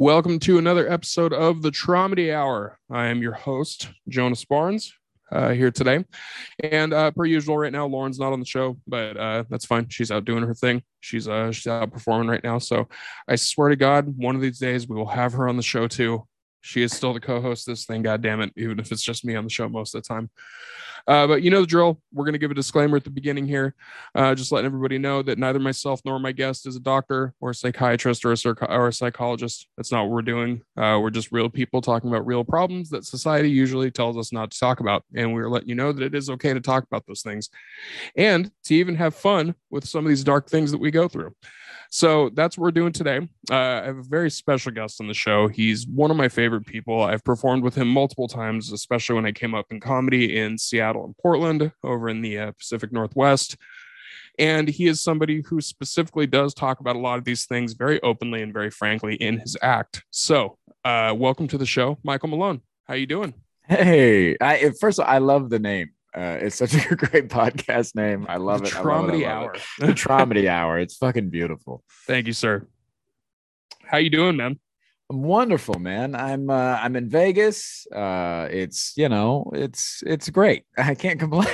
Welcome to another episode of the Traumedy Hour. I am your host, Jonas Barnes, uh, here today. And uh, per usual, right now, Lauren's not on the show, but uh, that's fine. She's out doing her thing. She's uh, she's out performing right now. So I swear to God, one of these days we will have her on the show too. She is still the co-host this thing, God damn it, even if it's just me on the show most of the time. Uh, but you know the drill. We're going to give a disclaimer at the beginning here, uh, just letting everybody know that neither myself nor my guest is a doctor or a psychiatrist or a, circ- or a psychologist. That's not what we're doing. Uh, we're just real people talking about real problems that society usually tells us not to talk about. And we're letting you know that it is okay to talk about those things and to even have fun with some of these dark things that we go through. So that's what we're doing today. Uh, I have a very special guest on the show. He's one of my favorite people. I've performed with him multiple times, especially when I came up in comedy in Seattle and Portland over in the uh, Pacific Northwest. And he is somebody who specifically does talk about a lot of these things very openly and very frankly in his act. So, uh, welcome to the show, Michael Malone. How you doing? Hey, I, first of all, I love the name. Uh, it's such a great podcast name. I love the it. Traumedy I Hour. It. The Traumedy Hour. It's fucking beautiful. Thank you, sir. How you doing, man? I'm wonderful, man. I'm uh, I'm in Vegas. Uh, it's you know, it's it's great. I can't complain.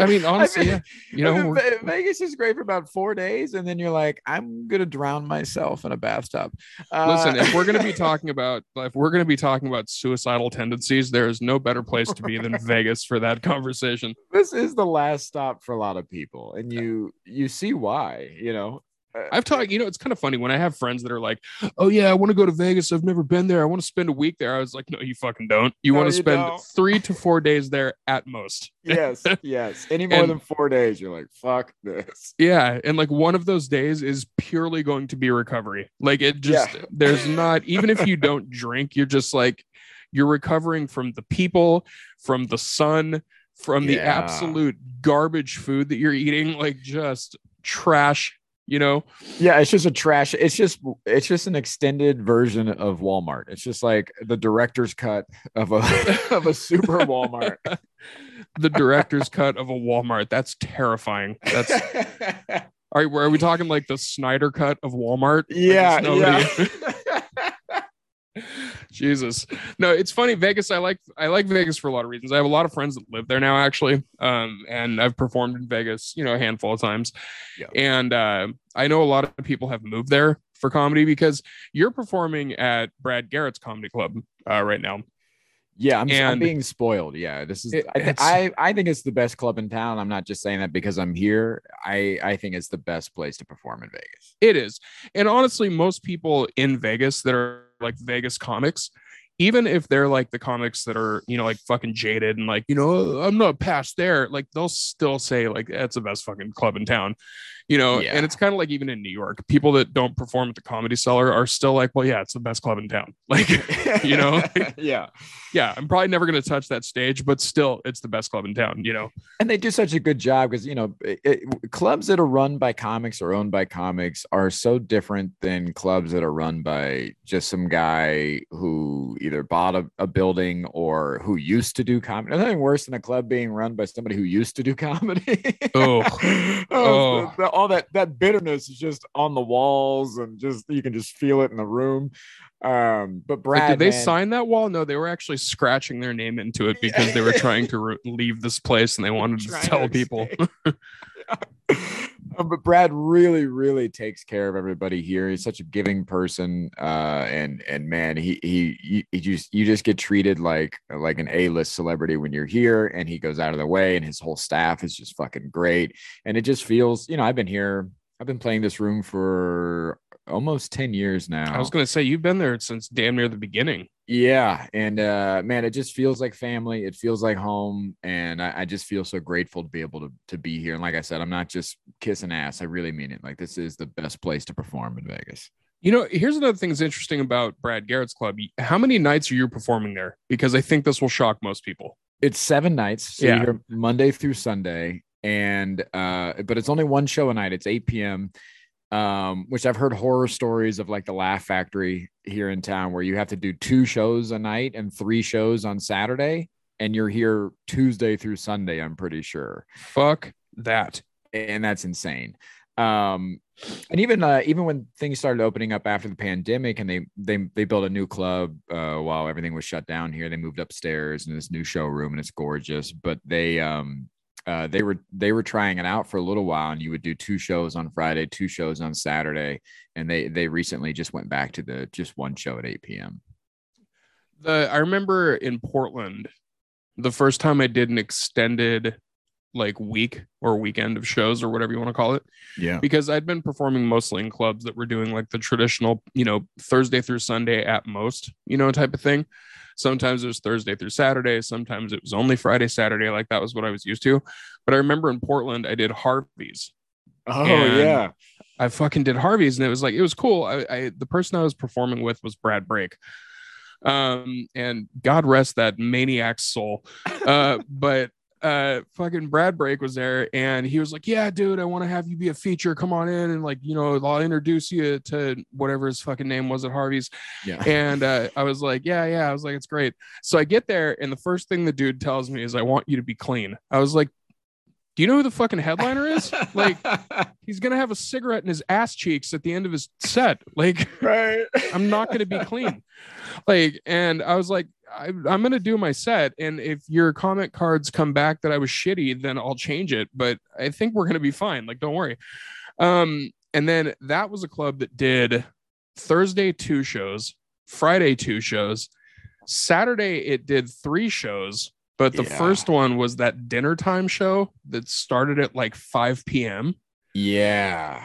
I mean, honestly, I've yeah. You know, I've been- we're- Ve- Vegas is great for about four days, and then you're like, I'm gonna drown myself in a bathtub. Uh, Listen, if we're going to be talking about if we're to be talking about suicidal tendencies, there is no better place to be than Vegas for that conversation. this is the last stop for a lot of people, and you you see why. You know, Uh, Uh, I've talked, you know, it's kind of funny when I have friends that are like, "Oh yeah, I want to go to Vegas. I've never been there. I want to spend a week there." I was like, "No, you fucking don't. You No, want to you spend don't. three to four days there at most." yes, yes. Any more And- than four days, you're like, fuck this. Yeah, and like one of those days is purely going to be recovery. Like it just Yeah. there's not even if you don't drink, you're just like you're recovering from the people, from the sun, from the absolute garbage food that you're eating, like just trash, you know. Yeah, it's just a trash. It's just it's just an extended version of Walmart. It's just like the director's cut of a of a super Walmart. the director's cut of a Walmart. That's terrifying. That's all right. Are we talking like the Snyder cut of Walmart? Yeah, nobody- yeah. Jesus. No, it's funny. Vegas, I like I like Vegas for a lot of reasons. I have a lot of friends that live there now, actually. Um, and I've performed in Vegas, you know, a handful of times. Yeah. And uh, I know a lot of people have moved there for comedy because you're performing at Brad Garrett's comedy club uh, right now. Yeah, I'm, I'm being spoiled. Yeah, this is. It- I, th- I I think it's the best club in town. I'm not just saying that because I'm here. I I think it's the best place to perform in Vegas. It is. And honestly, most people in Vegas that are like Vegas comics, even if they're like the comics that are, you know, like fucking jaded and like, you know, I'm not past there, like they'll still say, like, that's the best fucking club in town, you know. Yeah. And it's kind of like even in New York, people that don't perform at the comedy cellar are still like, well, yeah, it's the best club in town. Like, You know? yeah. yeah, I'm probably never going to touch that stage, but still, it's the best club in town, you know. and they do such a good job because you know it, it- clubs that are run by comics or owned by comics are so different than clubs that are run by just some guy who either bought a, a building or who used to do comedy. There's nothing worse than a club being run by somebody who used to do comedy. Oh. Oh, Oh. the- the- all that that bitterness is just on the walls and just you can just feel it in the room. Um, but Brad, Like, did they man- sign that wall? No, they were actually scratching their name into it because they were trying to re- leave this place and they wanted to Trying to tell people. Uh, but Brad really, really takes care of everybody here. He's such a giving person, uh, and and man, he he he, just you just get treated like like an A list celebrity when you're here, and he goes out of the way, and his whole staff is just fucking great, and it just feels, you know, I've been here, I've been playing this room for almost ten years now. I was going to say, you've been there since damn near the beginning. Yeah, and uh, man, it just feels like family. It feels like home, and I, I just feel so grateful to be able to to be here. And like I said, I'm not just kissing ass. I really mean it. Like this is the best place to perform in Vegas. You know, here's another thing that's interesting about Brad Garrett's club. How many nights are you performing there? Because I think this will shock most people. It's seven nights, so Yeah. you're Monday through Sunday, and uh, but it's only one show a night. It's 8 p.m. Um, which I've heard horror stories of like the Laugh Factory here in town, where you have to do two shows a night and three shows on Saturday, and you're here Tuesday through Sunday. I'm pretty sure. Fuck that. and that's insane. Um, and even uh, even when things started opening up after the pandemic, and they they they built a new club uh, while everything was shut down here. They moved upstairs in this new showroom, and it's gorgeous. But they um uh, they were they were trying it out for a little while, and you would do two shows on Friday, two shows on Saturday, and they they recently just went back to the just one show at 8 p.m. The I remember in Portland, the first time I did an extended like week or weekend of shows or whatever you want to call it. Yeah. Because I'd been performing mostly in clubs that were doing like the traditional, you know, Thursday through Sunday at most, you know, type of thing. Sometimes it was Thursday through Saturday. Sometimes it was only Friday, Saturday. Like that was what I was used to. But I remember in Portland, I did Harvey's. Oh yeah. I fucking did Harvey's and it was like it was cool. I, I the person I was performing with was Brad Brake. Um and God rest that maniac soul. Uh but uh fucking Brad Brake was there and he was like, Yeah, dude, I want to have you be a feature. Come on in and like, you know, I'll introduce you to whatever his fucking name was at Harvey's. Yeah. And uh, I was like, Yeah, yeah. I was like, it's great. So I get there and the first thing the dude tells me is I want you to be clean. I was like, Do you know who the fucking headliner is? Like he's gonna have a cigarette in his ass cheeks at the end of his set. Like right. I'm not gonna be clean. Like, and I was like, I, I'm gonna do my set, and if your comment cards come back that I was shitty, then I'll change it. But I think we're gonna be fine. Like, don't worry. Um, and then that was a club that did Thursday two shows, Friday two shows, Saturday it did three shows. But the Yeah. first one was that dinner time show that started at like 5 p.m. Yeah.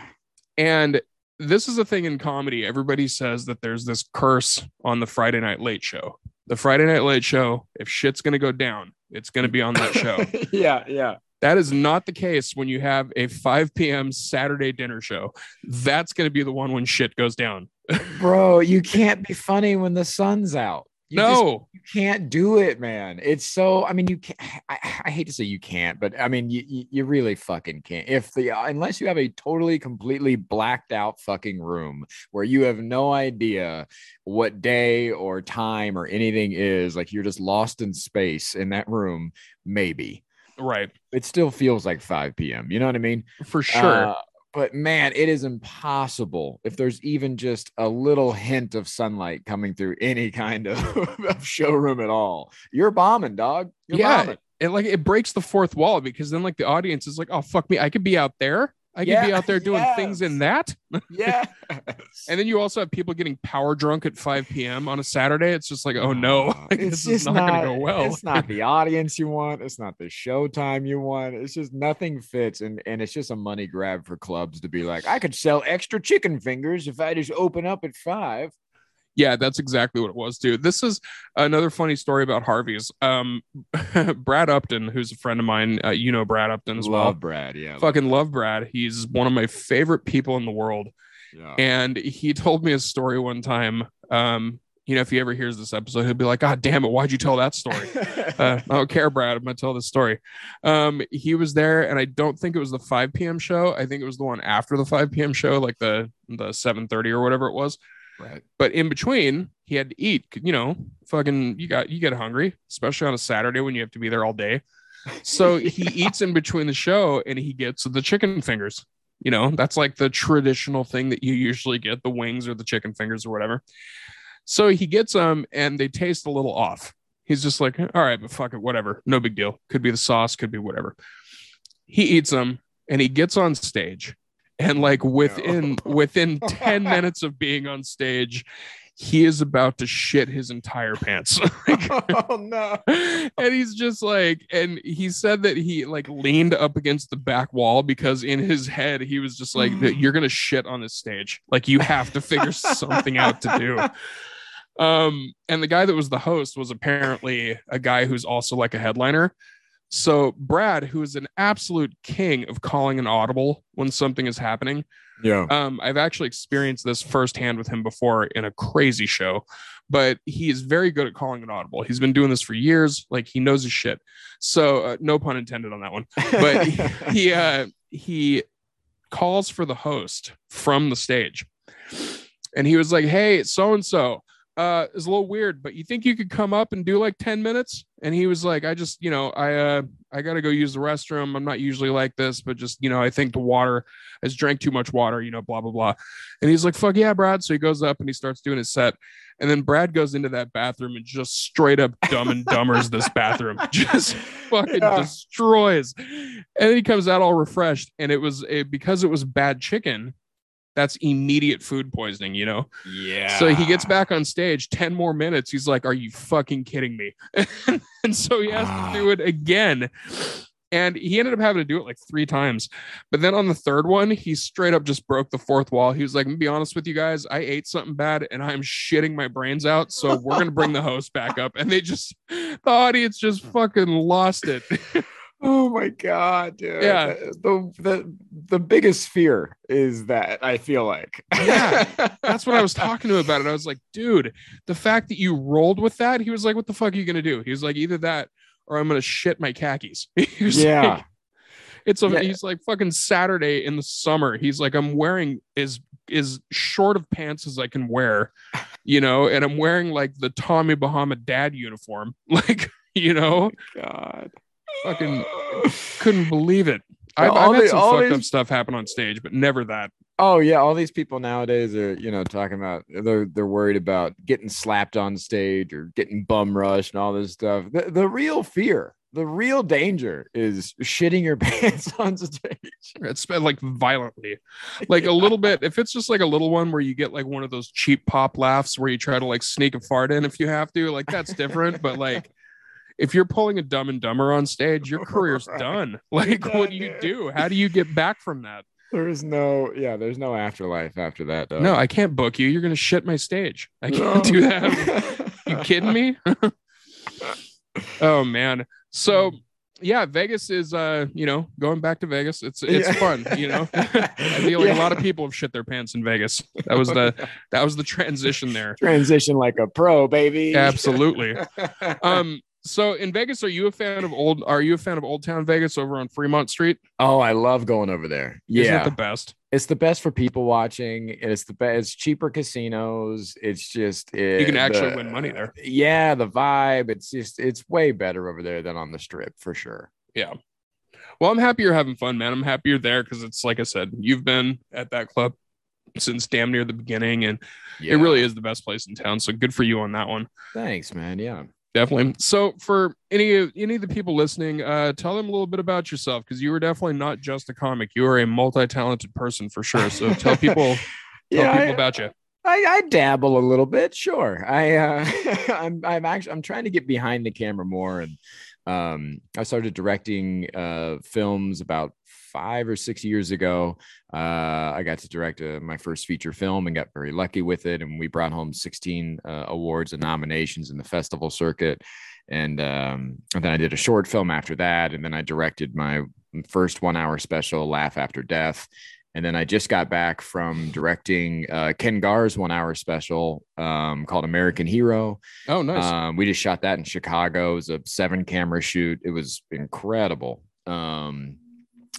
And this is a thing in comedy. Everybody says that there's this curse on the Friday Night Late Show. The Friday Night Late Show, if shit's going to go down, it's going to be on that show. yeah. Yeah. that is not the case when you have a 5 p.m. Saturday dinner show. That's going to be the one when shit goes down. Bro, you can't be funny when the sun's out. You just no, you can't do it, man. It's so. I mean, you can't. I, I hate to say you can't, but I mean, you you, you really fucking can't. If the unless you have a totally completely blacked out fucking room where you have no idea what day or time or anything is, like you're just lost in space in that room. Maybe right. it still feels like 5 p.m. You know what I mean? For sure. Uh, but man, it is impossible if there's even just a little hint of sunlight coming through any kind of, of showroom at all. You're bombing, dog. You're yeah. bombing. It like it breaks the fourth wall because then like the audience is like, oh fuck me, I could be out there. I could be out there doing things in that. Yeah. And then you also have people getting power drunk at 5 p.m. on a Saturday. It's just like, oh no, like, this is not, going to go well. It's not the audience you want. It's not the showtime you want. It's just nothing fits, and and it's just a money grab for clubs to be like, I could sell extra chicken fingers if I just open up at five. Yeah, that's exactly what it was, dude. This is another funny story about Harvey's. Um, Brad Upton, who's a friend of mine, uh, you know Brad Upton as well. Love Brad, yeah, Fucking love Brad. He's one of my favorite people in the world. yeah. And he told me a story one time. Um, you know, if he ever hears this episode, he'll be like, God damn it, why'd you tell that story? uh, I don't care, Brad. I'm gonna tell this story. Um, he was there, and I don't think it was the 5 p.m. show. I think it was the one after the 5 p.m. show, like the the 7:30 or whatever it was. Right. But in between, he had to eat. You know, fucking, you got you get hungry, especially on a Saturday when you have to be there all day. So he eats in between the show, and he gets the chicken fingers. You know, that's like the traditional thing that you usually get the wings or the chicken fingers or whatever. So he gets them, and they taste a little off. He's just like, all right, but fuck it, whatever. No big deal. Could be the sauce, could be whatever. He eats them and he gets on stage. And like within within 10 minutes of being on stage, he is about to shit his entire pants. oh no. and he's just like, and he said that he like leaned up against the back wall because in his head he was just like, "You're gonna shit on this stage. Like you have to figure something out to do." Um, and the guy that was the host was apparently a guy who's also like a headliner. So Brad, who is an absolute king of calling an audible when something is happening, Yeah. um, I've actually experienced this firsthand with him before in a crazy show, but he is very good at calling an audible. He's been doing this for years. Like he knows his shit. So uh, no pun intended on that one. But he uh, he calls for the host from the stage, and he was like, "Hey, so and so." Uh is a little weird, but you think you could come up and do like 10 minutes? And he was like, I just, you know, I uh I gotta go use the restroom. I'm not usually like this, but just, you know, I think the water has drank too much water, you know, blah blah blah. And he's like, fuck yeah, Brad. So he goes up and he starts doing his set. And then Brad goes into that bathroom and just straight up dumb and dumbers this bathroom, just fucking Yeah. destroys. And then he comes out all refreshed. And it was a, because it was bad chicken, that's immediate food poisoning, you know? Yeah. So he gets back on stage 10 more minutes. He's like, Are you fucking kidding me? and so he has Ah. to do it again. And he ended up having to do it like three times. But then on the third one, he straight up just broke the fourth wall. He was like, I'm gonna be honest with you guys, I ate something bad and I'm shitting my brains out. So we're gonna bring the host back up. And they just the audience just fucking lost it. Oh my god, dude. Yeah. The, the the biggest fear is that I feel like. Yeah. That's what I was talking to him about. And I was like, dude, the fact that you rolled with that, he was like, What the fuck are you gonna do? He was like, either that or I'm gonna shit my khakis. Yeah. like- it's a Yeah. he's like fucking Saturday in the summer. He's like, I'm wearing as as short of pants as I can wear, you know, and I'm wearing like the Tommy Bahama dad uniform. Like, you know, oh God. Fucking couldn't believe it. I've, I've had the- some fucked these- up stuff happen on stage, but never that. Oh yeah, all these people nowadays are, you know, talking about they're they're worried about getting slapped on stage or getting bum rushed and all this stuff. The, the real fear, the real danger is shitting your pants on stage. It's like violently, like a little bit. If it's just like a little one where you get like one of those cheap pop laughs where you try to like sneak a fart in if you have to, like that's different. but like if you're pulling a dumb and dumber on stage, your career's Right. done. Like what do you done, do? How do you get back from that? There is no, yeah, there's no afterlife after that. Though. No, I can't book you. You're gonna shit my stage. I can't do that. you kidding me? oh man. So yeah, Vegas is uh, you know, going back to Vegas. It's it's Yeah. fun, you know. I feel like Yeah. a lot of people have shit their pants in Vegas. That was the that was the transition there. transition like a pro, baby. Absolutely. Um so in Vegas, are you a fan of old are you a fan of Old Town Vegas over on Fremont Street? oh, I love going over there. Isn't Yeah, it the best? it's the best for people watching. It's the best. It's cheaper casinos. It's just You can actually the- win money there. Yeah, the vibe. It's just it's way better over there than on the strip for sure. Yeah. Well, I'm happy you're having fun, man. I'm happy you're there because it's like I said, you've been at that club since damn near the beginning, and Yeah. it really is the best place in town. So good for you on that one. Thanks, man. Yeah. Definitely. So for any of any of the people listening, uh, tell them a little bit about yourself because you were definitely not just a comic. You are a multi-talented person for sure. So tell people tell yeah, people I- about you. I, I dabble a little bit, sure. I uh, I'm I'm actually I'm trying to get behind the camera more, and um, I started directing uh, films about five or six years ago. Uh, I got to direct uh, my first feature film and got very lucky with it, and we brought home 16 uh, awards and nominations in the festival circuit. And, um, and then I did a short film after that, and then I directed my first one-hour special, "Laugh After Death." And then I just got back from directing uh, Ken Garr's one hour special um, called American Hero. Oh, nice. Um, we just shot that in Chicago. It was a seven camera shoot. It was incredible. Um,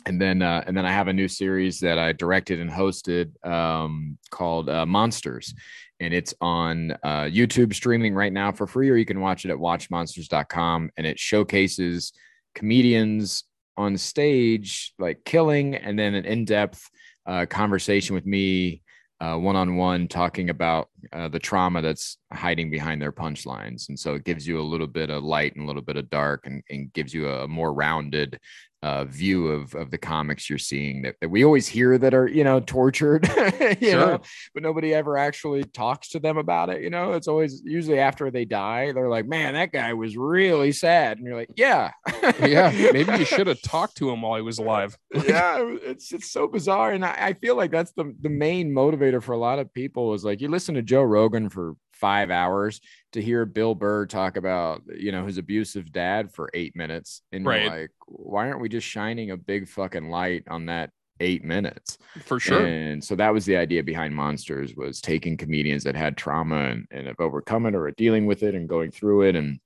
and then uh, and then I have a new series that I directed and hosted um, called uh, Monsters. And it's on uh, YouTube streaming right now for free, or you can watch it at watchmonsters.com. And it showcases comedians on stage, like killing, and then an in depth uh, conversation with me one on one, talking about uh, the trauma that's hiding behind their punchlines. And so it gives you a little bit of light and a little bit of dark and, and gives you a more rounded uh, view of, of the comics you're seeing that, that we always hear that are, you know, tortured, you Sure. know, but nobody ever actually talks to them about it. You know, it's always usually after they die, they're like, man, that guy was really sad. And you're like, yeah. yeah, maybe you should have talked to him while he was alive. yeah, it's it's so bizarre, and I, I feel like that's the the main motivator for a lot of people is like you listen to Joe Rogan for five hours to hear Bill Burr talk about you know his abusive dad for eight minutes, and you're Right. like, why aren't we just shining a big fucking light on that eight minutes? For sure. And so that was the idea behind Monsters was taking comedians that had trauma and, and have overcome it or are dealing with it and going through it and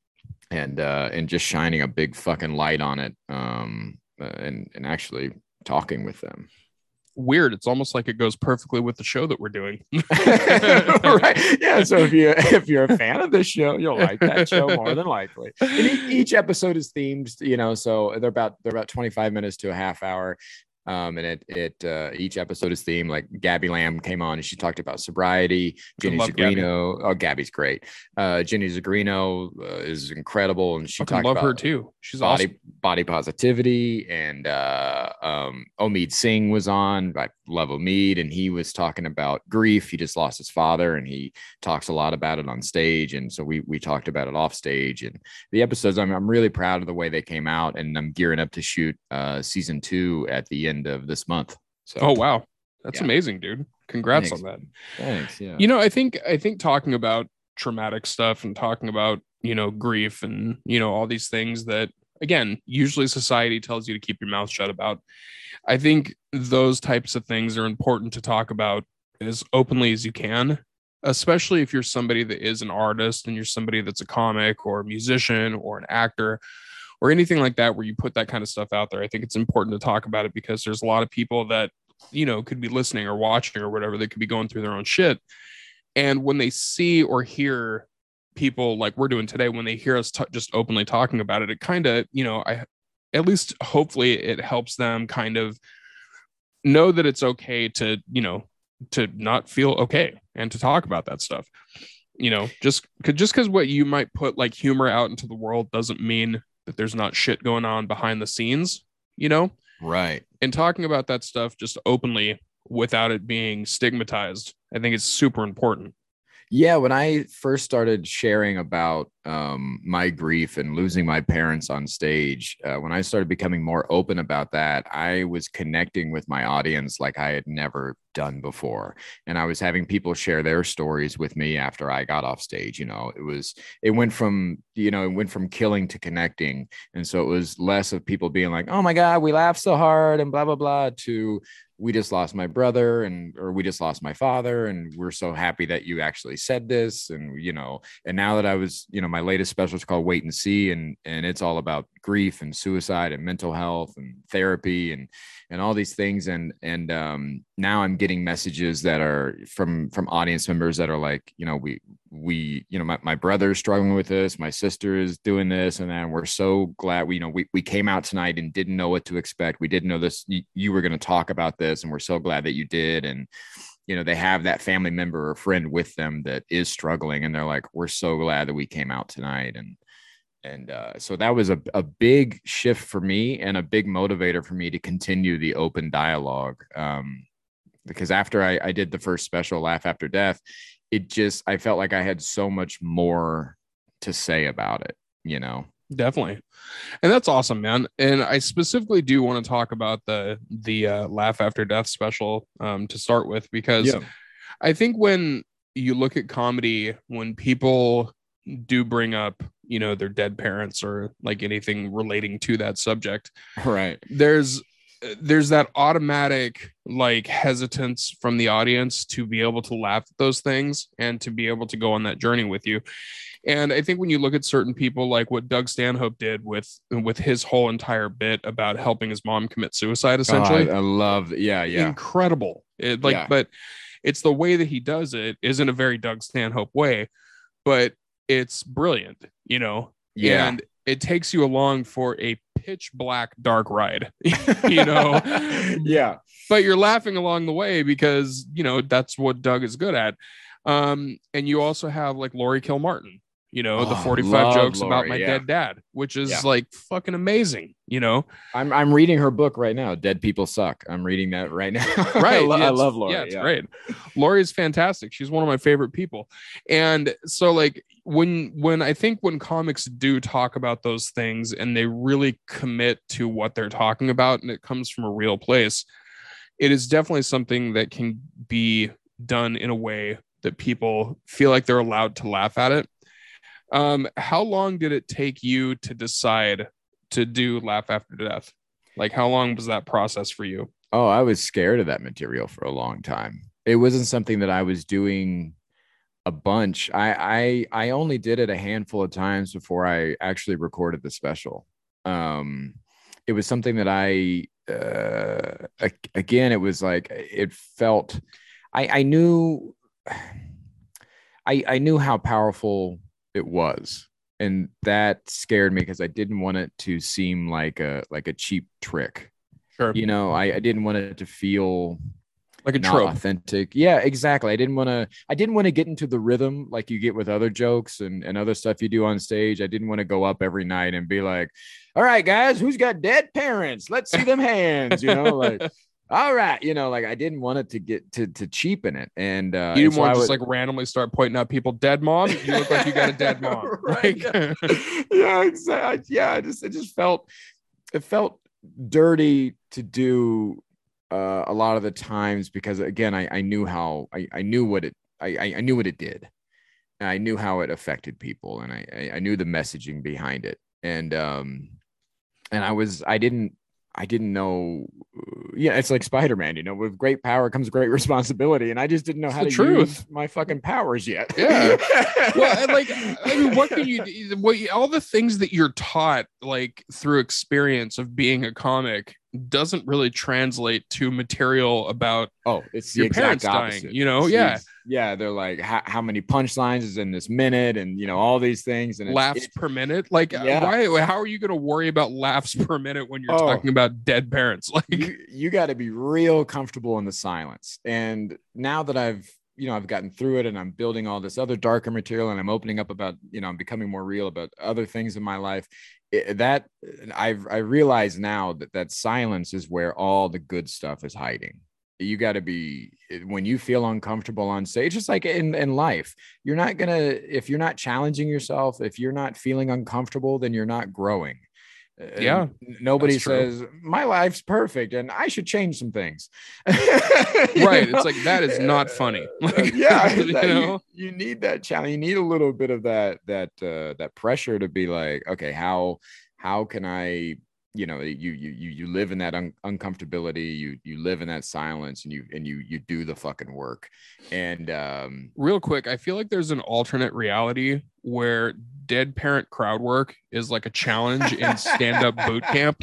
and uh and just shining a big fucking light on it um uh, and and actually talking with them. Weird. It's almost like it goes perfectly with the show that we're doing. right. Yeah. So if you if you're a fan of this show, you'll like that show more than likely. And each episode is themed, you know, so they're about they're about 25 minutes to a half hour. Um, and it it uh, each episode is themed. Like Gabby Lamb came on and she talked about sobriety. Jenny Zigrino, Gabby. oh Gabby's great. Uh, Jenny Zigrino uh, is incredible, and she I love her too. She's body awesome. body positivity. And uh, um, Omid Singh was on. I love Omid, and he was talking about grief. He just lost his father, and he talks a lot about it on stage. And so we we talked about it off stage. And the episodes, I'm I'm really proud of the way they came out, and I'm gearing up to shoot uh, season two at the end end of this month. So, oh wow, that's yeah. amazing, dude! Congrats Thanks. on that. Thanks. Yeah. You know, I think I think talking about traumatic stuff and talking about you know grief and you know all these things that again usually society tells you to keep your mouth shut about. I think those types of things are important to talk about as openly as you can especially if you're somebody that is an artist and you're somebody that's a comic or a musician or an actor or anything like that where you put that kind of stuff out there i think it's important to talk about it because there's a lot of people that you know could be listening or watching or whatever they could be going through their own shit. And when they see or hear people like we're doing today when they hear us t- just openly talking about it it kind of you know i at least hopefully it helps them kind of know that it's okay to you know to not feel okay and to talk about that stuff. You know just just because what you might put like humor out into the world doesn't mean that there's not shit going on behind the scenes, you know? Right. And talking about that stuff just openly without it being stigmatized, I think it's super important. Yeah, when I first started sharing about um, my grief and losing my parents on stage, uh, when I started becoming more open about that, I was connecting with my audience like I had never done before. And I was having people share their stories with me after I got off stage. You know, it was, it went from, you know, it went from killing to connecting. And so it was less of people being like, oh my God, we laughed so hard and blah, blah, blah, to we just lost my brother and or we just lost my father and we're so happy that you actually said this and you know and now that i was you know my latest special is called wait and see and and it's all about grief and suicide and mental health and therapy and and all these things. And and um, now i'm getting messages that are from from audience members that are like you know we we you know my, my brother's struggling with this my sister is doing this and then we're so glad we you know we, we came out tonight and didn't know what to expect. We didn't know this you, you were going to talk about this and we're so glad that you did. And you know they have that family member or friend with them that is struggling and they're like we're so glad that we came out tonight. And and uh, so that was a, a big shift for me and a big motivator for me to continue the open dialogue um, because after I, I did the first special laugh after death it just i felt like i had so much more to say about it you know? Definitely. And that's awesome man. And i specifically do want to talk about the the uh, laugh after death special um, to start with because yeah. i think when you look at comedy when people do bring up you know their dead parents or like anything relating to that subject. Right. There's there's that automatic like hesitance from the audience to be able to laugh at those things and to be able to go on that journey with you. And i think when you look at certain people like what doug stanhope did with with his whole entire bit about helping his mom commit suicide essentially oh, I, I, love yeah yeah. Incredible. It like yeah. but it's the way that he does it isn't a very doug stanhope way but it's brilliant, you know? Yeah. And it takes you along for a pitch black dark ride, you know? yeah. But you're laughing along the way because, you know, that's what Doug is good at. Um, and you also have like Laurie Kilmartin, you know, oh, the ah, 45 jokes about my yeah. dead dad, which is yeah. like fucking amazing, you know. I'm I'm reading her book right now, Dead People Suck. I'm reading that right now. right. I, lo- I love Laurie. Yeah, it's yeah. great. Fantastic. She's one of my favorite people. And so like when when I think when comics do talk about those things and they really commit to what they're talking about and it comes from a real place, it is definitely something that can be done in a way that people feel like they're allowed to laugh at it um, how long did it take you to decide to do Laugh After Death? Like, how long was that process for you? Oh, I was scared of that material for a long time. It wasn't something that I was doing a bunch. I I I only did it a handful of times before I actually recorded the special. Um, it was something that I uh, again, it was like it felt. I I knew. I I knew how powerful it was, and that scared me because I didn't want it to seem like a like a cheap trick. Sure. You know, I, I didn't want it to feel like a trope. authentic. Yeah, exactly. I didn't want to I didn't want to get into the rhythm like you get with other jokes and, and other stuff you do on stage. I didn't want to go up every night and be like, all right, guys, who's got dead parents? Let's see them hands, you know, like all right, you know, like I didn't want it to get to to cheapen it. And uh you didn't want to just would- like randomly start pointing out people dead mom. You look like you got a dead mom. Right, Like- yeah, exactly. Yeah, I just it just felt it felt dirty to do uh, a lot of the times because again, I, I knew how I, I knew what it I, I I knew what it did. And I knew how it affected people and I, I I knew the messaging behind it. And um and I was I didn't I didn't know yeah, it's like Spider-Man, you know, with great power comes great responsibility. And I just didn't know It's how to truth. use my fucking powers yet. Yeah. well, and, like I mean, what can you? What you- all the things that you're taught, like through experience of being a comic, doesn't really translate to material about Oh, it's the Your exact parents dying, you know? It's- Yeah. it's- yeah. They're like, how, many punchlines is in this minute, and you know all these things, and laughs it's- per minute. Like, uh, Yeah. why? How are you going to worry about laughs per minute when you're Oh. talking about dead parents? Like, you, you got to be real comfortable in the silence. And now that I've you know I've gotten through it, and I'm building all this other darker material, and I'm opening up about you know I'm becoming more real about other things in my life. It, that I've I realize now that that silence is where all the good stuff is hiding. You got to be when you feel uncomfortable on stage, just like in, in life, you're not gonna if you're not challenging yourself, if you're not feeling uncomfortable, then you're not growing. Uh, Yeah, nobody that's true. says my life's perfect and I should change some things. right? It's like that is not funny. Like, yeah, you that- you, you need that challenge. You need a little bit of that that uh, that pressure to be like, okay, how how can I? You know, you you you you live in that un- uncomfortability. You you live in that silence, and you and you you do the fucking work. And um, real quick, I feel like there's an alternate reality where dead parent crowd work is like a challenge in stand up boot camp.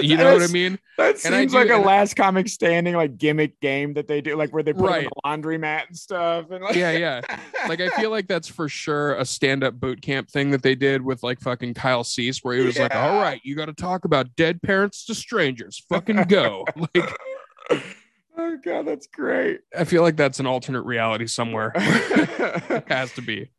You know what I mean? That And seems do- like a last comic standing like gimmick game that they do, like where they put Right. right. a laundromat and stuff. And like, Yeah, yeah. Like I feel like that's for sure a stand-up boot camp thing that they did with like fucking Kyle Cease, where he was like, "All right, you got to talk about dead parents to strangers. Fucking go!" Like oh god, that's great. I feel like that's an alternate reality somewhere. It has to be.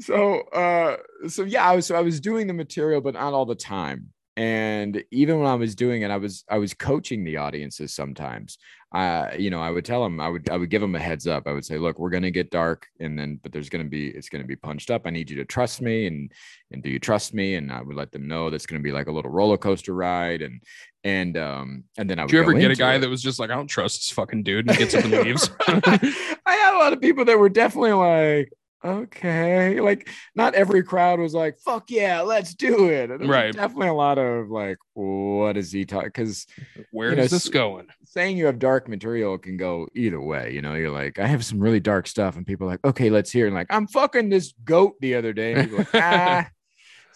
So uh so yeah i was so i was doing the material but not all the time. And even when i was doing it i was i was coaching the audiences sometimes. Uh you know i would tell them i would i would give them a heads up. I would say look we're going to get dark and then but there's going to be it's going to be punched up. I need you to trust me and and do you trust me? And i would let them know that's going to be like a little roller coaster ride and and um and then i would Did you ever get a guy it. that was just like, "I don't trust this fucking dude," and gets up and leaves? I had a lot of people that were definitely like, okay, like not every crowd was like, fuck yeah, let's do it. And Right. Definitely a lot of like, what is he talking? Because Where You know, is this going? saying you have dark material can go either way. You know, you're like, I have some really dark stuff, and people are like, okay, let's hear. it. And like, I'm fucking this goat the other day. And people are like, ah,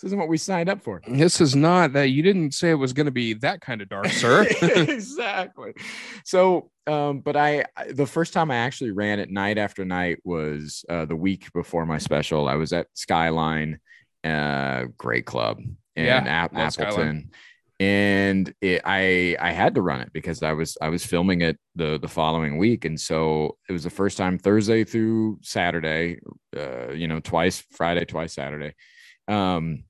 this isn't what we signed up for. This is not that you didn't say it was going to be that kind of dark, sir. exactly. So, um, but I, the first time I actually ran it night after night was uh, the week before my special. I was at Skyline, uh, great club in Yeah, App- love Skyline. Appleton. And it, I I had to run it because I was I was filming it the the following week, and so it was the first time Thursday through Saturday, uh, you know, twice Friday, twice Saturday, um,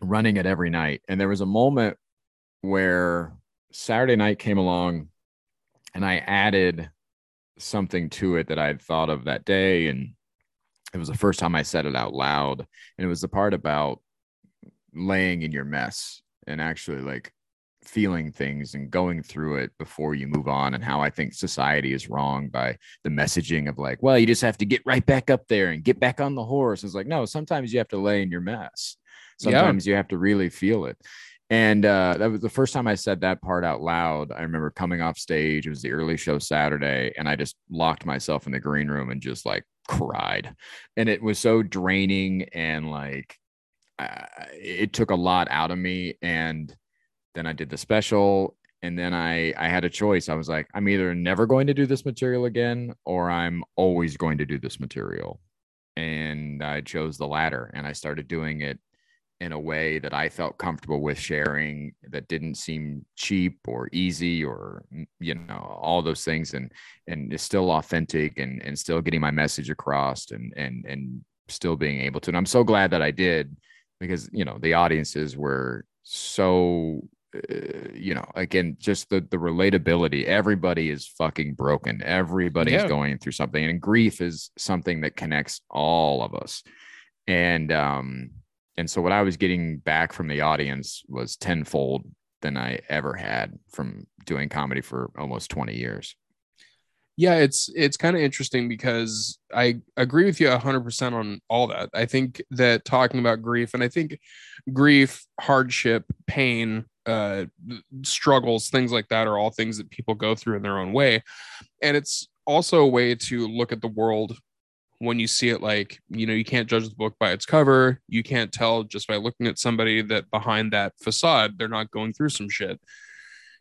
running it every night. And there was a moment where Saturday night came along and I added something to it that I had thought of that day. And it was the first time I said it out loud. And it was the part about laying in your mess and actually like feeling things and going through it before you move on and how I think society is wrong by the messaging of like, well, you just have to get right back up there and get back on the horse. It's like, no, sometimes you have to lay in your mess. Yeah. Sometimes you have to really feel it. And uh, that was the first time I said that part out loud. I remember coming off stage. It was the early show Saturday, and I just locked myself in the green room and just like cried. And it was so draining and like uh, it took a lot out of me. And then I did the special, and then I I had a choice. I was like, I'm either never going to do this material again, or I'm always going to do this material. And I chose the latter, and I started doing it in a way that I felt comfortable with sharing that didn't seem cheap or easy or you know all those things and and is still authentic and and still getting my message across and and and still being able to and I'm so glad that I did because you know the audiences were so uh, you know again just the the relatability everybody is fucking broken everybody is Yeah. going through something and grief is something that connects all of us and um and so what i was getting back from the audience was tenfold than i ever had from doing comedy for almost 20 years. Yeah it's it's kind of interesting because i agree with you 100% on all that. I think that talking about grief and i think grief hardship pain uh struggles things like that are all things that people go through in their own way. And it's also a way to look at the world when you see it like you know you can't judge the book by its cover you can't tell just by looking at somebody that behind that facade they're not going through some shit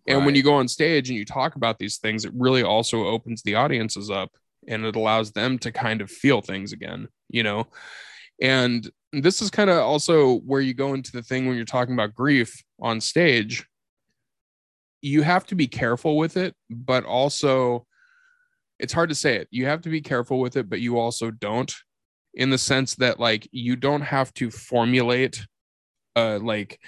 and when you go on stage and you talk about these things, it really also opens the audiences up and it allows them to kind of feel things again, you know? And this is kind of also where you go into the thing when you're talking about grief on stage. You have to be careful with it, but also it's hard to say it. You have to be careful with it, but you also don't in the sense that like you don't have to formulate uh like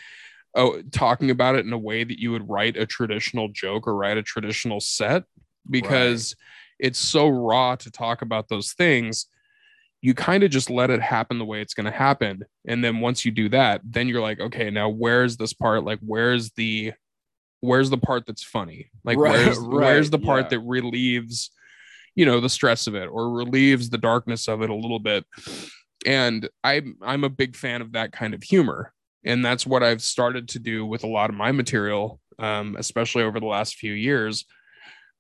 oh talking about it in a way that you would write a traditional joke or write a traditional set because it's so raw to talk about those things. You kind of just let it happen the way it's going to happen. And then once you do that then you're like okay now where's this part? Like where's the where's the part that's funny? Like Right, where's where's the part yeah. that relieves you know the stress of it or relieves the darkness of it a little bit. And i'm i'm a big fan of that kind of humor. And that's what i've started to do with a lot of my material um, especially over the last few years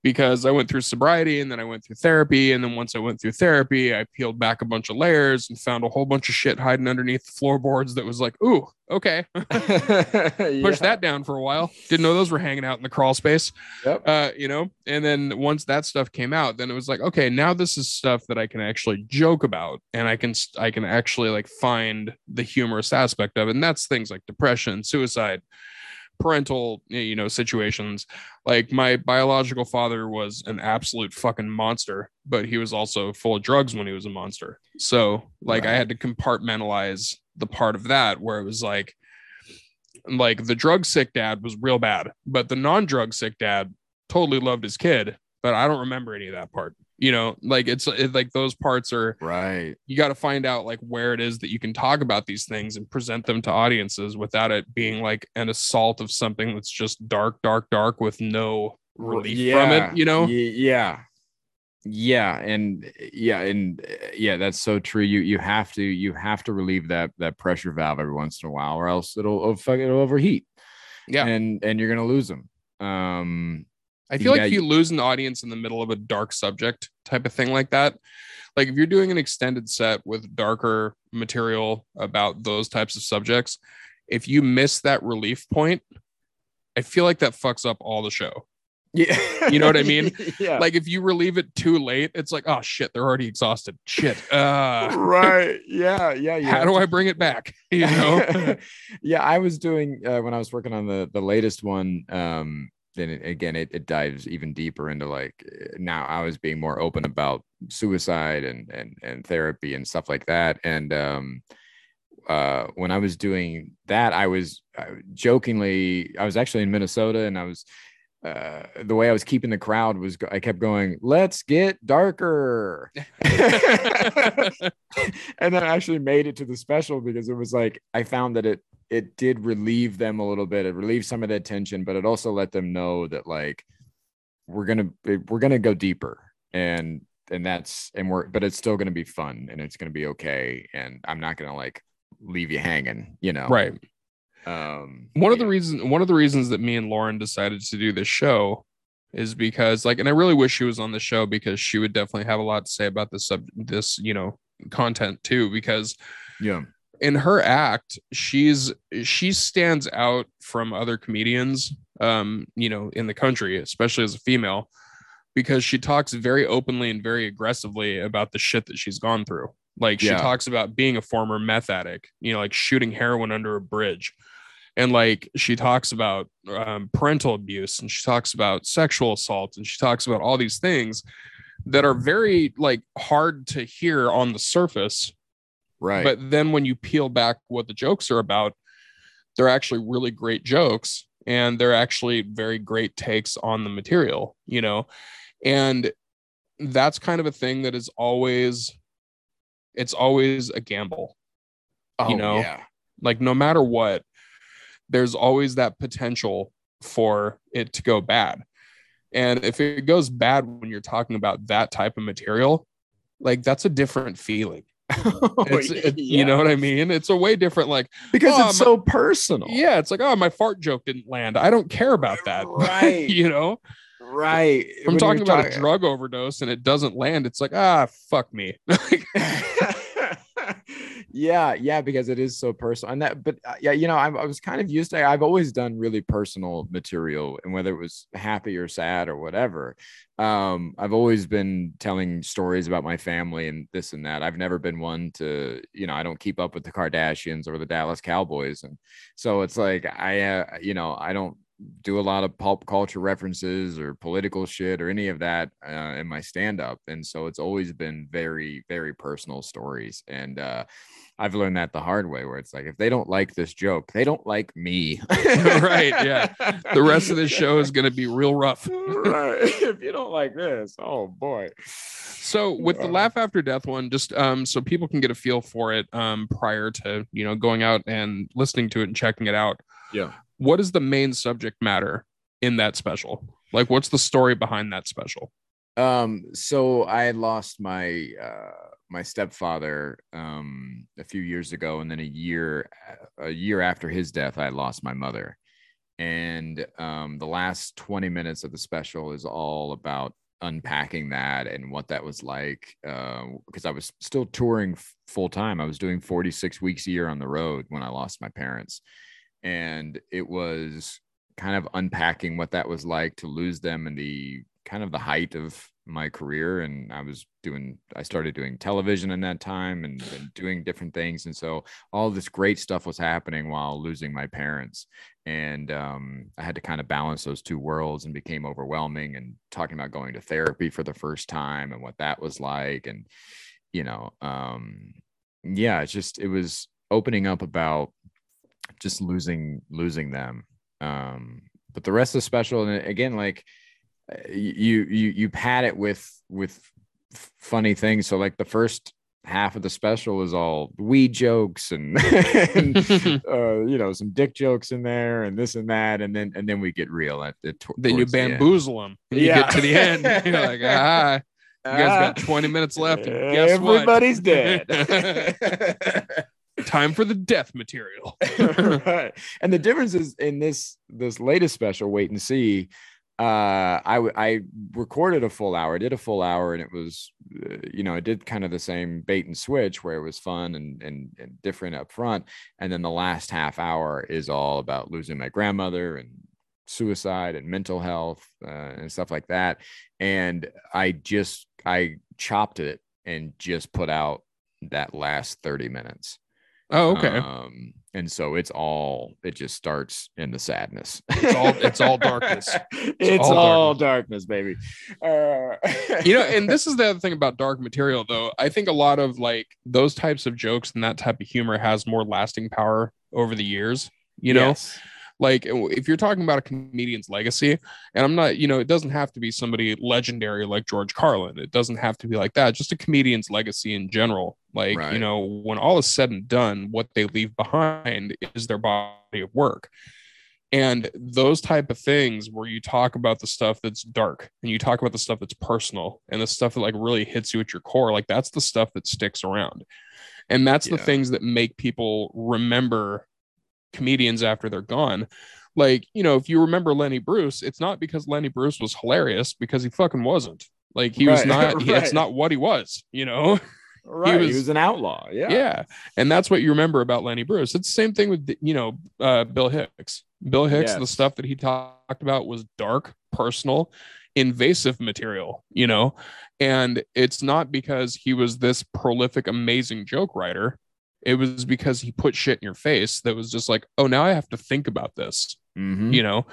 because i went through sobriety and then i went through therapy and then once i went through therapy i peeled back a bunch of layers and found a whole bunch of shit hiding underneath the floorboards that was like ooh okay. Push that down for a while. Didn't know those were hanging out in the crawl space Yep. uh, you know, and then once that stuff came out, then it was like, okay, now this is stuff that I can actually joke about, and I can I can actually like find the humorous aspect of it, and that's things like depression, suicide, parental, you know, situations. Like my biological father was an absolute fucking monster, but he was also full of drugs when he was a monster. So like I had to compartmentalize the part of that where it was like like the drug sick dad was real bad, but the non-drug sick dad totally loved his kid, but I don't remember any of that part. You know, like it's it, like those parts are right. you got to find out like where it is that you can talk about these things and present them to audiences without it being like an assault of something that's just dark, dark, dark with no relief from it. You know, Ye- yeah. Yeah and yeah and yeah that's so true. You you have to you have to relieve that that pressure valve every once in a while or else it'll it'll, it'll overheat. Yeah. and and you're gonna lose them um I feel Yeah, like if you lose an audience in the middle of a dark subject type of thing like that, like if you're doing an extended set with darker material about those types of subjects, if you miss that relief point, I feel like that fucks up all the show. yeah You know what I mean? yeah Like if you relieve it too late, it's like, oh shit, they're already exhausted. Shit. Uh right yeah yeah yeah how do I bring it back? You know? yeah i was doing uh, when i was working on the the latest one um then it, again it, it dives even deeper into like uh, now i was being more open about suicide and and and therapy and stuff like that and um uh when i was doing that i was uh, jokingly i was actually in minnesota and i was uh, the way I was keeping the crowd was I kept going, let's get darker. and then I actually made it to the special because it was like I found that it it did relieve them a little bit. It relieved some of that tension, but it also let them know that like we're gonna we're gonna go deeper and and that's and we're but it's still gonna be fun and it's gonna be okay. And I'm not gonna like leave you hanging, you know. right. Um one of the reasons one of the reasons that me and Lauren decided to do this show is because like and I really wish she was on the show because she would definitely have a lot to say about this sub this you know content too because yeah in her act, she's she stands out from other comedians, um, you know, in the country, especially as a female, because she talks very openly and very aggressively about the shit that she's gone through. Like she Yeah. talks about being a former meth addict, you know, like shooting heroin under a bridge. And like she talks about um, parental abuse and she talks about sexual assault and she talks about all these things that are very like hard to hear on the surface Right. but then when you peel back what the jokes are about, they're actually really great jokes and they're actually very great takes on the material, you know. And that's kind of a thing that is always it's always a gamble. oh, you know, yeah. Like no matter what, there's always that potential for it to go bad. And if it goes bad when you're talking about that type of material, like that's a different feeling. It's, it- You know what I mean? It's a way different, like, because Oh, it's so personal. yeah, it's like, oh, my fart joke didn't land. I don't care about that. Right. you know, Right. I'm When talking about a drug overdose and it doesn't land. It's like, ah, fuck me. yeah, yeah, because it is so personal, and that. But uh, yeah, you know, I, I was kind of used to. I've always done really personal material, and whether it was happy or sad or whatever, um, I've always been telling stories about my family and this and that. I've never been one to, you know, I don't keep up with the Kardashians or the Dallas Cowboys, and so it's like I, uh, you know, I don't do a lot of pulp culture references or political shit or any of that uh, in my stand up. And so it's always been very, very personal stories. And uh, I've learned that the hard way where it's like, if they don't like this joke, they don't like me. Right, yeah. the rest of the show is going to be real rough. right. If you don't like this, oh boy. So with the laugh after death one, just um, so people can get a feel for it um, prior to you know going out and listening to it and checking it out. Yeah. What is the main subject matter in that special? Like, what's the story behind that special? Um, so I lost my uh my stepfather um a few years ago, and then a year a year after his death, I lost my mother. And um the last 20 minutes of the special is all about unpacking that and what that was like uh, because I was still touring f- full time. I was doing 46 weeks a year on the road when I lost my parents. And it was kind of unpacking what that was like to lose them and the kind of the height of my career and i was doing i started doing television in that time and, and doing different things. And so all this great stuff was happening while losing my parents. And um, i had to kind of balance those two worlds and became overwhelming and talking about going to therapy for the first time and what that was like. And you know um, yeah it's just it was opening up about just losing losing them. Um but the rest the special. And again like you you you pad it with with funny things so like the first half of the special was all weed jokes and, and uh, you know some dick jokes in there and this and that and then and then we get real at the Then you towards the bamboozle them. And you Yeah. get to the end. You're like, ah, you guys got 20 minutes left. And guess what? everybody's dead Time for the death material. right. And the difference is in this this latest special, wait and see. Uh, i i recorded a full hour, did a full hour, and it was, uh, you know, I did kind of the same bait and switch where it was fun and and, and different up front, and then the last half hour is all about losing my grandmother and suicide and mental health uh, and stuff like that. And I just I chopped it and just put out that last thirty minutes. Oh, okay. Um, and so it's all it just starts in the sadness. It's all- it's all darkness. It's, all all, darkness. baby. Uh, you know, and this is the other thing about dark material, though. I think a lot of like those types of jokes and that type of humor has more lasting power over the years. You know, Yes. Like if you're talking about a comedian's legacy, and I'm not, you know, it doesn't have to be somebody legendary like George Carlin. It doesn't have to be like that. Just a comedian's legacy in general. Like, you know, when all is said and done, what they leave behind is their body of work. And those type of things where you talk about the stuff that's dark and you talk about the stuff that's personal and the stuff that like really hits you at your core, like that's the stuff that sticks around. And that's the things that make people remember comedians after they're gone. Like, you know, if you remember Lenny Bruce, it's not because Lenny Bruce was hilarious because he fucking wasn't. Like he was Right, not he- right. it's not what he was, you know. Right. He was, he was, an outlaw. Yeah. Yeah. And that's what you remember about Lenny Bruce. It's the same thing with, you know, uh, Bill Hicks. Bill Hicks, yes. the stuff that he talked about was dark, personal, invasive material, you know, and it's not because he was this prolific, amazing joke writer. It was because he put shit in your face that was just like, oh, now I have to think about this, mm-hmm. you know,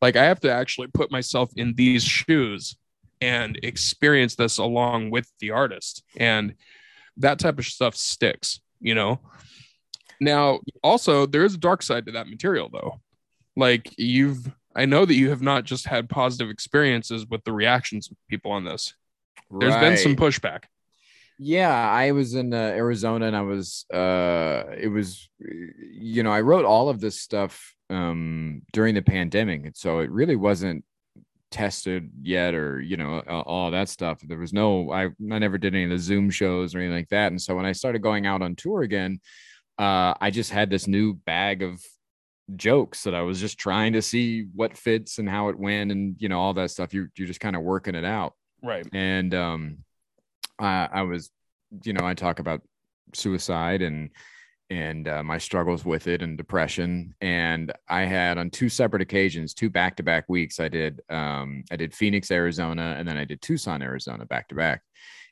like I have to actually put myself in these shoes and experience this along with the artist. And that type of stuff sticks, you know. Now, also, there is a dark side to that material, though. Like, you've, I know that you have not just had positive experiences with the reactions of people on this. There's been some pushback. Yeah, I was in uh, Arizona and I was, uh, it was, you know, I wrote all of this stuff um, during the pandemic. And so it really wasn't tested yet or you know all that stuff. There was no I, I never did any of the zoom shows or anything like that and so when i started going out on tour again uh, i just had this new bag of jokes that i was just trying to see what fits and how it went and you know all that stuff. You, you're just kind of working it out. Right. And um I, I was you know i talk about suicide and and uh, my struggles with it and depression. And I had on two separate occasions, two back to back weeks, I did um, I did Phoenix, Arizona, and then I did Tucson, Arizona, back to back.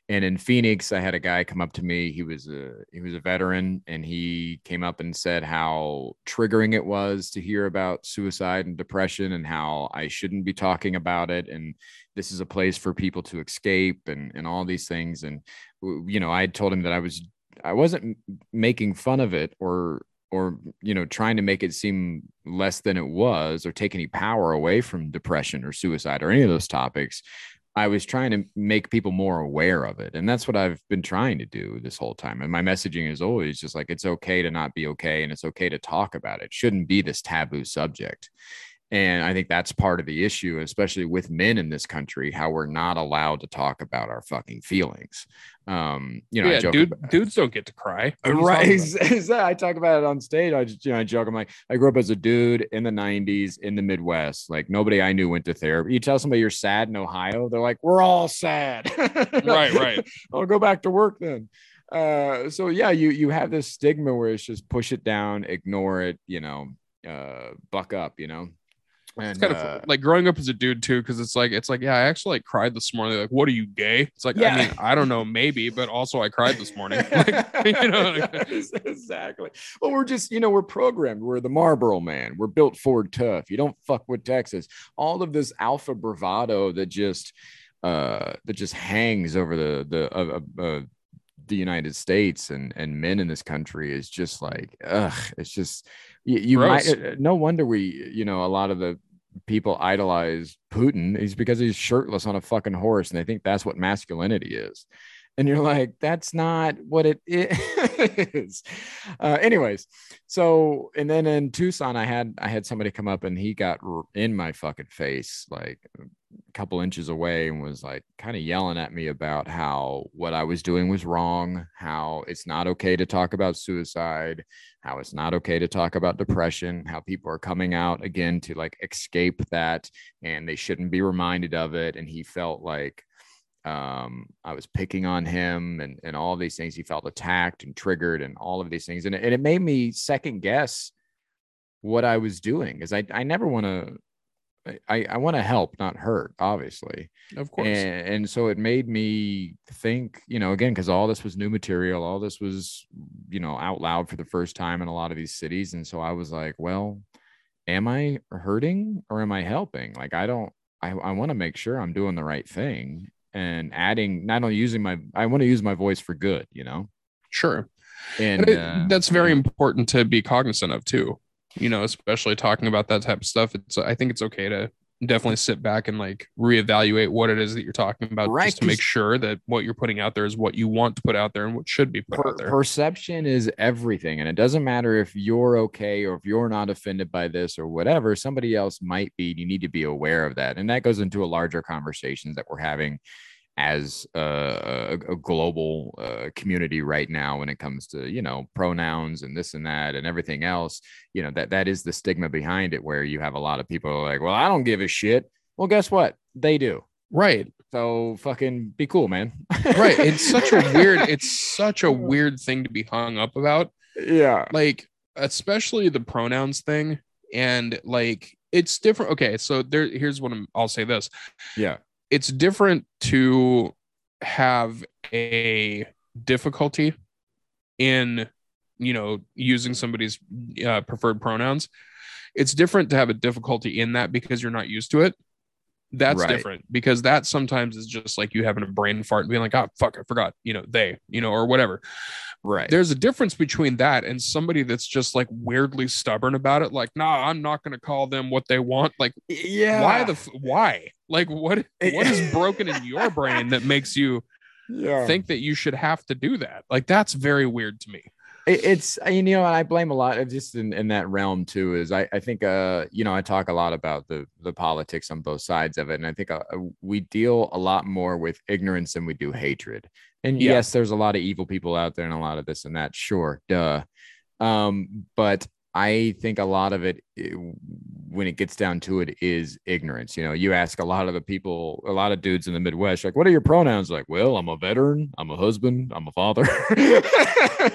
And in Phoenix, I had a guy come up to me. He was a he was a veteran, and he came up and said how triggering it was to hear about suicide and depression, and how I shouldn't be talking about it. And this is a place for people to escape, and and all these things. And you know, I told him that I was I wasn't making fun of it or or you know trying to make it seem less than it was or take any power away from depression or suicide or any of those topics i was trying to make people more aware of it and that's what i've been trying to do this whole time and my messaging is always just like it's okay to not be okay and it's okay to talk about it, it shouldn't be this taboo subject and I think that's part of the issue, especially with men in this country, how we're not allowed to talk about our fucking feelings. Um, you know, yeah, dude, dudes don't get to cry. Right. I talk about it on stage. I just, you know, I joke. I'm like, I grew up as a dude in the 90s in the Midwest. Like nobody I knew went to therapy. You tell somebody you're sad in Ohio, they're like, we're all sad. right, right. I'll go back to work then. Uh, so yeah, you you have this stigma where it's just push it down, ignore it, you know, uh, buck up, you know. And, it's kind uh, of like growing up as a dude too, because it's like it's like yeah, I actually like cried this morning. Like, what are you gay? It's like yeah. I mean, I don't know, maybe, but also I cried this morning. like, you know, exactly. Well, we're just you know we're programmed. We're the Marlboro man. We're built for tough. You don't fuck with Texas. All of this alpha bravado that just uh that just hangs over the the uh, uh, the United States and and men in this country is just like ugh. It's just you, you might uh, no wonder we you know a lot of the people idolize Putin is because he's shirtless on a fucking horse and they think that's what masculinity is. And you're like, that's not what it is. Uh, anyways, so and then in Tucson, I had I had somebody come up and he got in my fucking face like a couple inches away and was like kind of yelling at me about how what I was doing was wrong, how it's not okay to talk about suicide, how it's not okay to talk about depression, how people are coming out again to like escape that and they shouldn't be reminded of it. And he felt like um, I was picking on him and, and all these things. He felt attacked and triggered and all of these things. And, and it made me second guess what I was doing because I, I never want to I, I want to help, not hurt, obviously. Of course. And, and so it made me think, you know, again, because all this was new material, all this was, you know, out loud for the first time in a lot of these cities. And so I was like, well, am I hurting or am I helping? Like, I don't, I, I want to make sure I'm doing the right thing and adding, not only using my, I want to use my voice for good, you know? Sure. And, and it, uh, that's very important to be cognizant of too you know, especially talking about that type of stuff. It's I think it's okay to definitely sit back and like reevaluate what it is that you're talking about right, just to make sure that what you're putting out there is what you want to put out there and what should be put per- out there. Perception is everything. And it doesn't matter if you're okay or if you're not offended by this or whatever, somebody else might be. You need to be aware of that. And that goes into a larger conversations that we're having as a, a global uh, community right now when it comes to you know pronouns and this and that and everything else you know that that is the stigma behind it where you have a lot of people like well i don't give a shit well guess what they do right So fucking be cool, man. right. It's such a weird, it's such a weird thing to be hung up about. Yeah. Like, especially the pronouns thing. And like it's different. Okay, so there here's what I'm, I'll say this. Yeah. It's different to have a difficulty in you know using somebody's uh, preferred pronouns. It's different to have a difficulty in that because you're not used to it that's Right. different because that sometimes is just like you having a brain fart and being like oh fuck i forgot you know they you know or whatever Right. there's a difference between that and somebody that's just like weirdly stubborn about it like nah i'm not going to call them what they want like yeah. why the f- why like what eh, what is eh. broken in your brain that makes you yeah. think that you should have to do that like that's very weird to me it's uh, you know and i blame a lot of just in, in that realm too is i i think uh you know i talk a lot about the the politics on both sides of it and i think uh, we deal a lot more with ignorance than we do hatred and Yeah. yes there's a lot of evil people out there and a lot of this and that sure duh um but i think a lot of it when it gets down to it is ignorance you know you ask a lot of the people a lot of dudes in the midwest like what are your pronouns? Like well i'm a veteran i'm a husband i'm a father.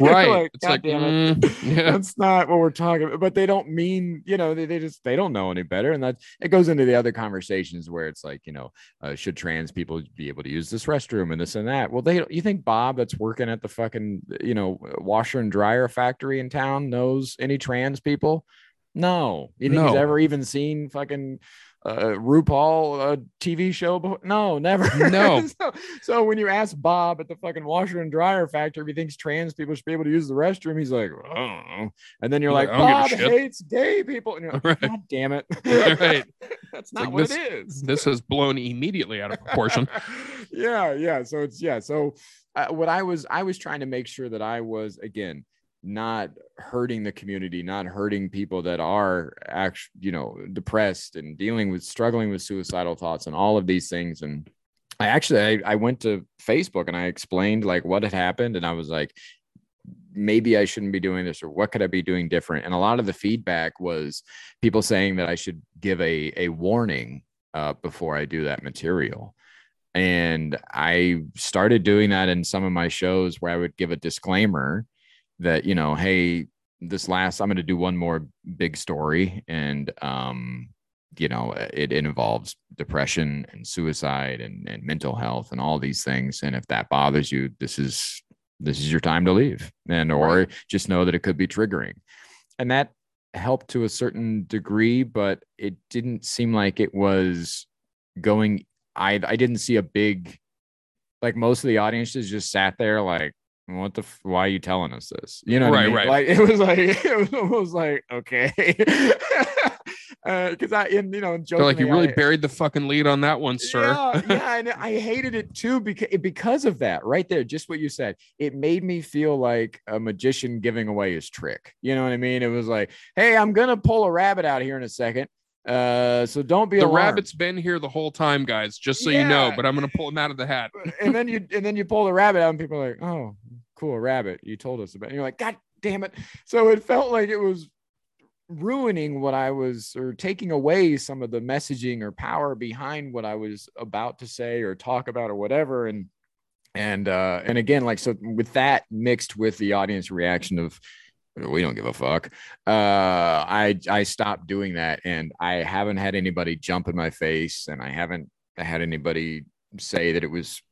Right. Like, it's like damn it." mm, yeah. That's not what we're talking about but they don't mean you know they, they just they don't know any better and that it goes into the other conversations where it's like you know uh, should trans people be able to use this restroom and this and that? Well they you think bob that's working at the fucking you know washer and dryer factory in town knows any trans people no you think he's ever even seen fucking uh, RuPaul uh, TV show before? No, never. No. so, so when you ask Bob at the fucking washer and dryer factory if he thinks trans people should be able to use the restroom, he's like, I don't know. And then you're Like, like, I don't give a Bob hates gay people. And you're like, Right. God damn it. Right. That's not like what this- it is. this has blown immediately out of proportion yeah, yeah. So it's yeah. So uh, what I was I was trying to make sure that I was again not hurting the community, not hurting people that are actually you know depressed and dealing with struggling with suicidal thoughts and all of these things. And I actually I, I went to Facebook and I explained like what had happened, and I was like. Maybe I shouldn't be doing this, or what could I be doing different? And a lot of the feedback was people saying that I should give a a warning uh, before I do that material. And I started doing that in some of my shows where I would give a disclaimer that, you know, hey, this last, I'm going to do one more big story. And, um, you know, it, it involves depression and suicide and, and mental health and all these things. And if that bothers you, this is, this is your time to leave. And, or just know that it could be triggering. And that helped to a certain degree, but it didn't seem like it was going I I didn't see a big like most of the audiences just sat there like what the f- why are you telling us this you know what I Right, mean? right. like it was like it was almost like okay Uh because I in you know they're like you really I- buried the fucking lead on that one sir yeah, yeah, and I hated it too because because of that right there. Just what you said, it made me feel like a magician giving away his trick. You know what I mean? It was like, hey, I'm gonna pull a rabbit out here in a second. Uh, so don't be the alarmed. rabbit's been here the whole time guys just so you know but i'm gonna pull him out of the hat and then you and then you pull the rabbit out, and people are like, oh, cool, a rabbit. You told us about. And you're like, God damn it. So it felt like it was ruining what I was or taking away some of the messaging or power behind what I was about to say or talk about or whatever. And and uh and again, like so with that mixed with the audience reaction of we don't give a fuck. Uh I I stopped doing that and I haven't had anybody jump in my face and I haven't had anybody say that it was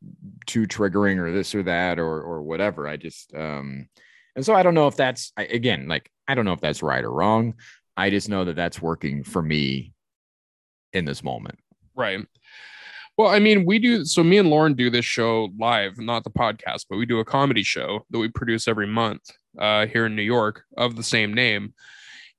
too triggering or this or that or or whatever. I just um and so I don't know if that's again like I don't know if that's right or wrong. I just know that that's working for me in this moment. Right. Well, I mean, we do so me and Lauren do this show live, not the podcast, but we do a comedy show that we produce every month uh, here in New York of the same name.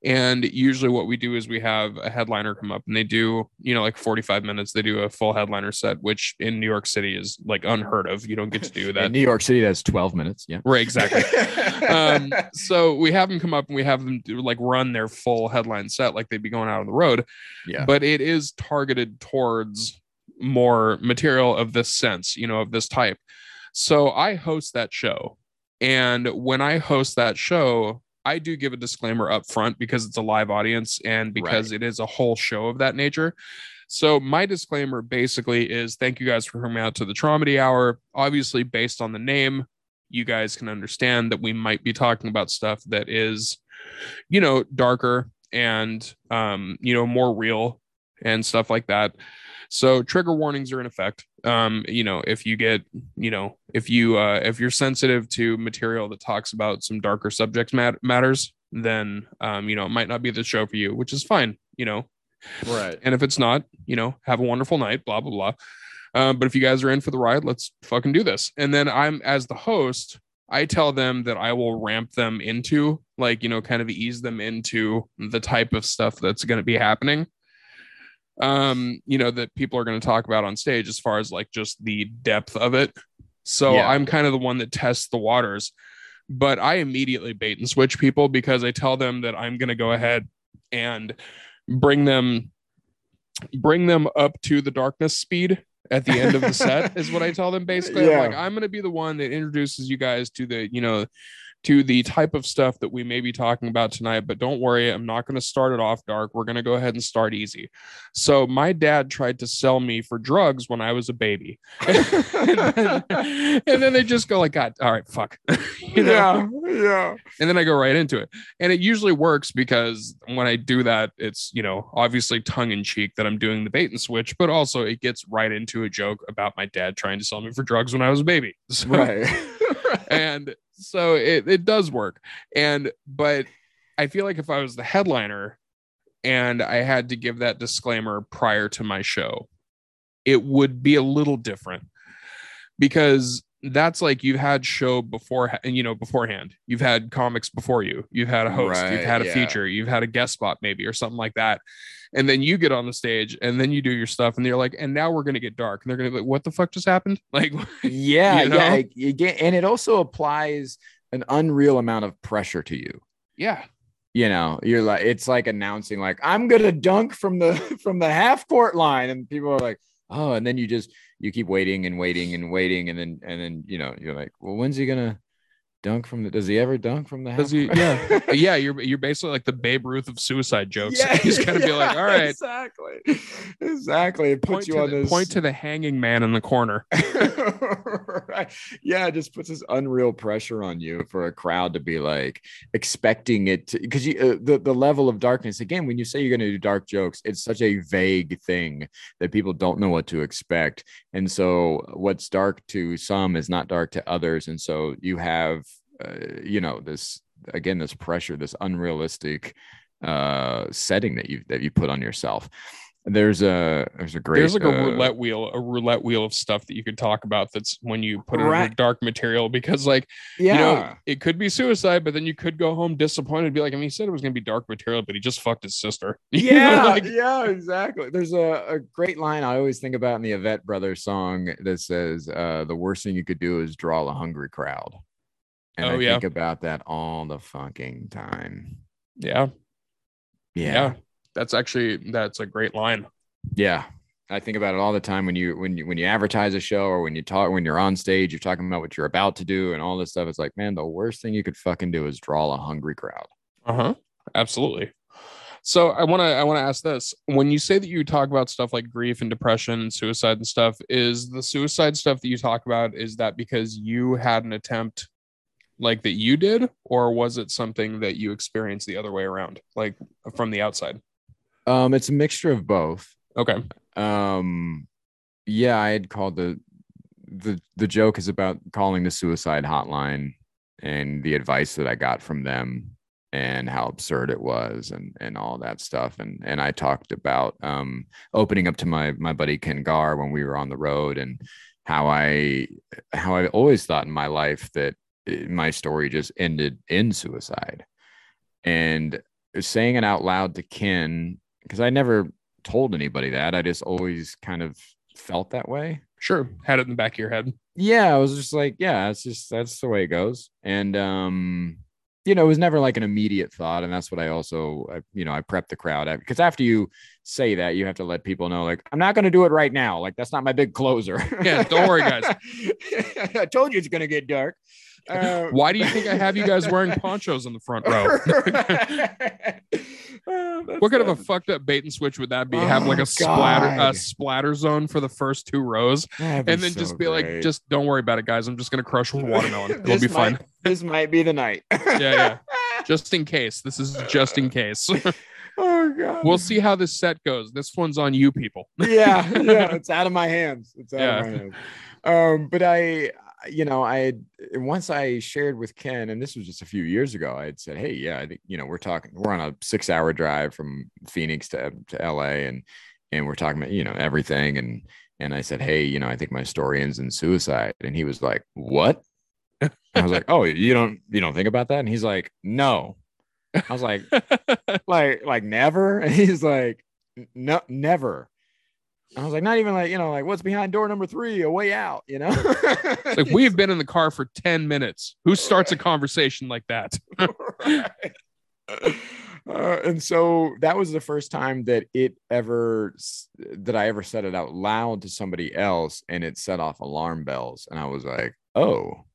And usually what we do is we have a headliner come up and they do, you know, like 45 minutes. They do a full headliner set, which in New York City is like unheard of. You don't get to do that. In New York City, that's 12 minutes. Yeah. right, exactly. um, so we have them come up and we have them do like run their full headline set like they'd be going out on the road yeah. but it is targeted towards more material of this sense, you know, of this type. So I host that show. And when I host that show, I do give a disclaimer up front because it's a live audience and because it is a whole show of that nature. So my disclaimer basically is thank you guys for coming out to the Traumedy Hour. Obviously, based on the name, you guys can understand that we might be talking about stuff that is, you know, darker and um, you know, more real and stuff like that. So trigger warnings are in effect. Um, you know, if you get, you know, if you uh if you're sensitive to material that talks about some darker subject mat- matters, then um, you know, it might not be the show for you, which is fine, you know. Right. And if it's not, you know, have a wonderful night, blah blah blah. Um, but if you guys are in for the ride, let's fucking do this. And then I'm as the host, I tell them that I will ramp them into, like, you know, kind of ease them into the type of stuff that's going to be happening. Um, you know, that people are going to talk about on stage as far as like just the depth of it. So Yeah. I'm kind of the one that tests the waters, but I immediately bait and switch people because I tell them that I'm going to go ahead and bring them bring them up to the darkness speed at the end of the set is what I tell them basically. Yeah. I'm like, I'm gonna be the one that introduces you guys to the, you know, to the type of stuff that we may be talking about tonight, but don't worry, I'm not gonna start it off dark. We're gonna go ahead and start easy. So my dad tried to sell me for drugs when I was a baby. and, then, and then they just go like, God, all right, fuck. you know? Yeah. Yeah. and then I go right into it. And it usually works because when I do that, it's, you know, obviously tongue in cheek that I'm doing the bait and switch, but also it gets right into a joke about my dad trying to sell me for drugs when I was a baby. So, Right. And so it, it does work. And, but I feel like if I was the headliner and I had to give that disclaimer prior to my show, it would be a little different. Because that's like you've had show before and you know beforehand. You've had comics before you. You've had a host. You've had a yeah. feature. You've had a guest spot maybe or something like that and then you get on the stage and then you do your stuff and they're like and now we're gonna get dark and they're gonna be like what the fuck just happened like yeah. You know? Yeah. You get, and it also applies an unreal amount of pressure to you. yeah you know you're like it's like announcing like i'm gonna dunk from the from the half court line and people are like oh and then you just you keep waiting and waiting and waiting and then and then you know you're like well when's he gonna dunk from the does he ever dunk from the Does he- court? yeah. yeah you're you're basically like the babe ruth of suicide jokes. He's gonna be like all right. exactly. Exactly. It point puts to, you on the, this point to the hanging man in the corner. Right. Yeah, it just puts this unreal pressure on you for a crowd to be like expecting it because you uh, the the level of darkness again when you say you're going to do dark jokes, it's such a vague thing that people don't know what to expect, and so what's dark to some is not dark to others, and so you have uh, you know this again this pressure, this unrealistic uh setting that you that you put on yourself there's a there's a great There's like a uh, roulette wheel, a roulette wheel of stuff that you could talk about. That's when you put it under Right. dark material because, like, yeah you know, it could be suicide, but then you could go home disappointed. and Be like, I mean, he said it was going to be dark material, but he just fucked his sister. Yeah, like, yeah, exactly. There's a, a great line I always think about in the Avett Brothers song that says, uh, "The worst thing you could do is draw a hungry crowd." And Oh, I yeah. think about that all the fucking time. yeah, Yeah. yeah. That's actually that's a great line. Yeah. I think about it all the time when you when you when you advertise a show or when you talk when you're on stage, you're talking about what you're about to do and all this stuff. It's like, man, the worst thing you could fucking do is draw a hungry crowd. Uh huh. Absolutely. So I want to I want to ask this: when you say that you talk about stuff like grief and depression and suicide and stuff, is the suicide stuff that you talk about is that because you had an attempt like that you did, or was it something that you experienced the other way around, like from the outside? Um, it's a mixture of both. Okay. um yeah i had called the the the joke is about calling the suicide hotline and the advice that i got from them and how absurd it was and and all that stuff and and i talked about um opening up to my my buddy Ken Garr when we were on the road and how i how i always thought in my life that my story just ended in suicide and saying it out loud to ken because i never told anybody that. I just always kind of felt that way. Sure. Had it in the back of your head. Yeah, I was just like, yeah, it's just that's the way it goes. And um, you know, it was never like an immediate thought, and that's what I also, I, you know, I prep the crowd because after you say that, you have to let people know, like, I'm not going to do it right now. Like, that's not my big closer. Yeah, don't worry, guys. I told you it's going to get dark. Uh, Why do you think I have you guys wearing ponchos in the front row? Uh, what kind of a fucked up bait and switch would that be? Have like Oh, a splatter a splatter zone for the first two rows, and then so just be like, just don't worry about it, guys. I'm just gonna crush a watermelon. It'll This be fine. This might be the night. Yeah, yeah. Just in case. This is just in case. oh god. we'll see how this set goes. This one's on you people. yeah, yeah, it's out of my hands. It's out Yeah. of my hands. Um, but I, you know, I had once I shared with Ken, and this was just a few years ago. I had said, "Hey, yeah, I think you know we're talking. We're on a six-hour drive from Phoenix to to LA, and and we're talking about you know everything." And and I said, "Hey, you know, I think my story ends in suicide." And he was like, "What?" I was like, "Oh, you don't you don't think about that?" And he's like, "No." I was like, like like never and he's like no never i was like not even like you know like what's behind door number three a way out you know like we've been in the car for 10 minutes. Who starts a conversation like that? Right. Uh, and so that was the first time that it ever that i ever said it out loud to somebody else and it set off alarm bells and i was like oh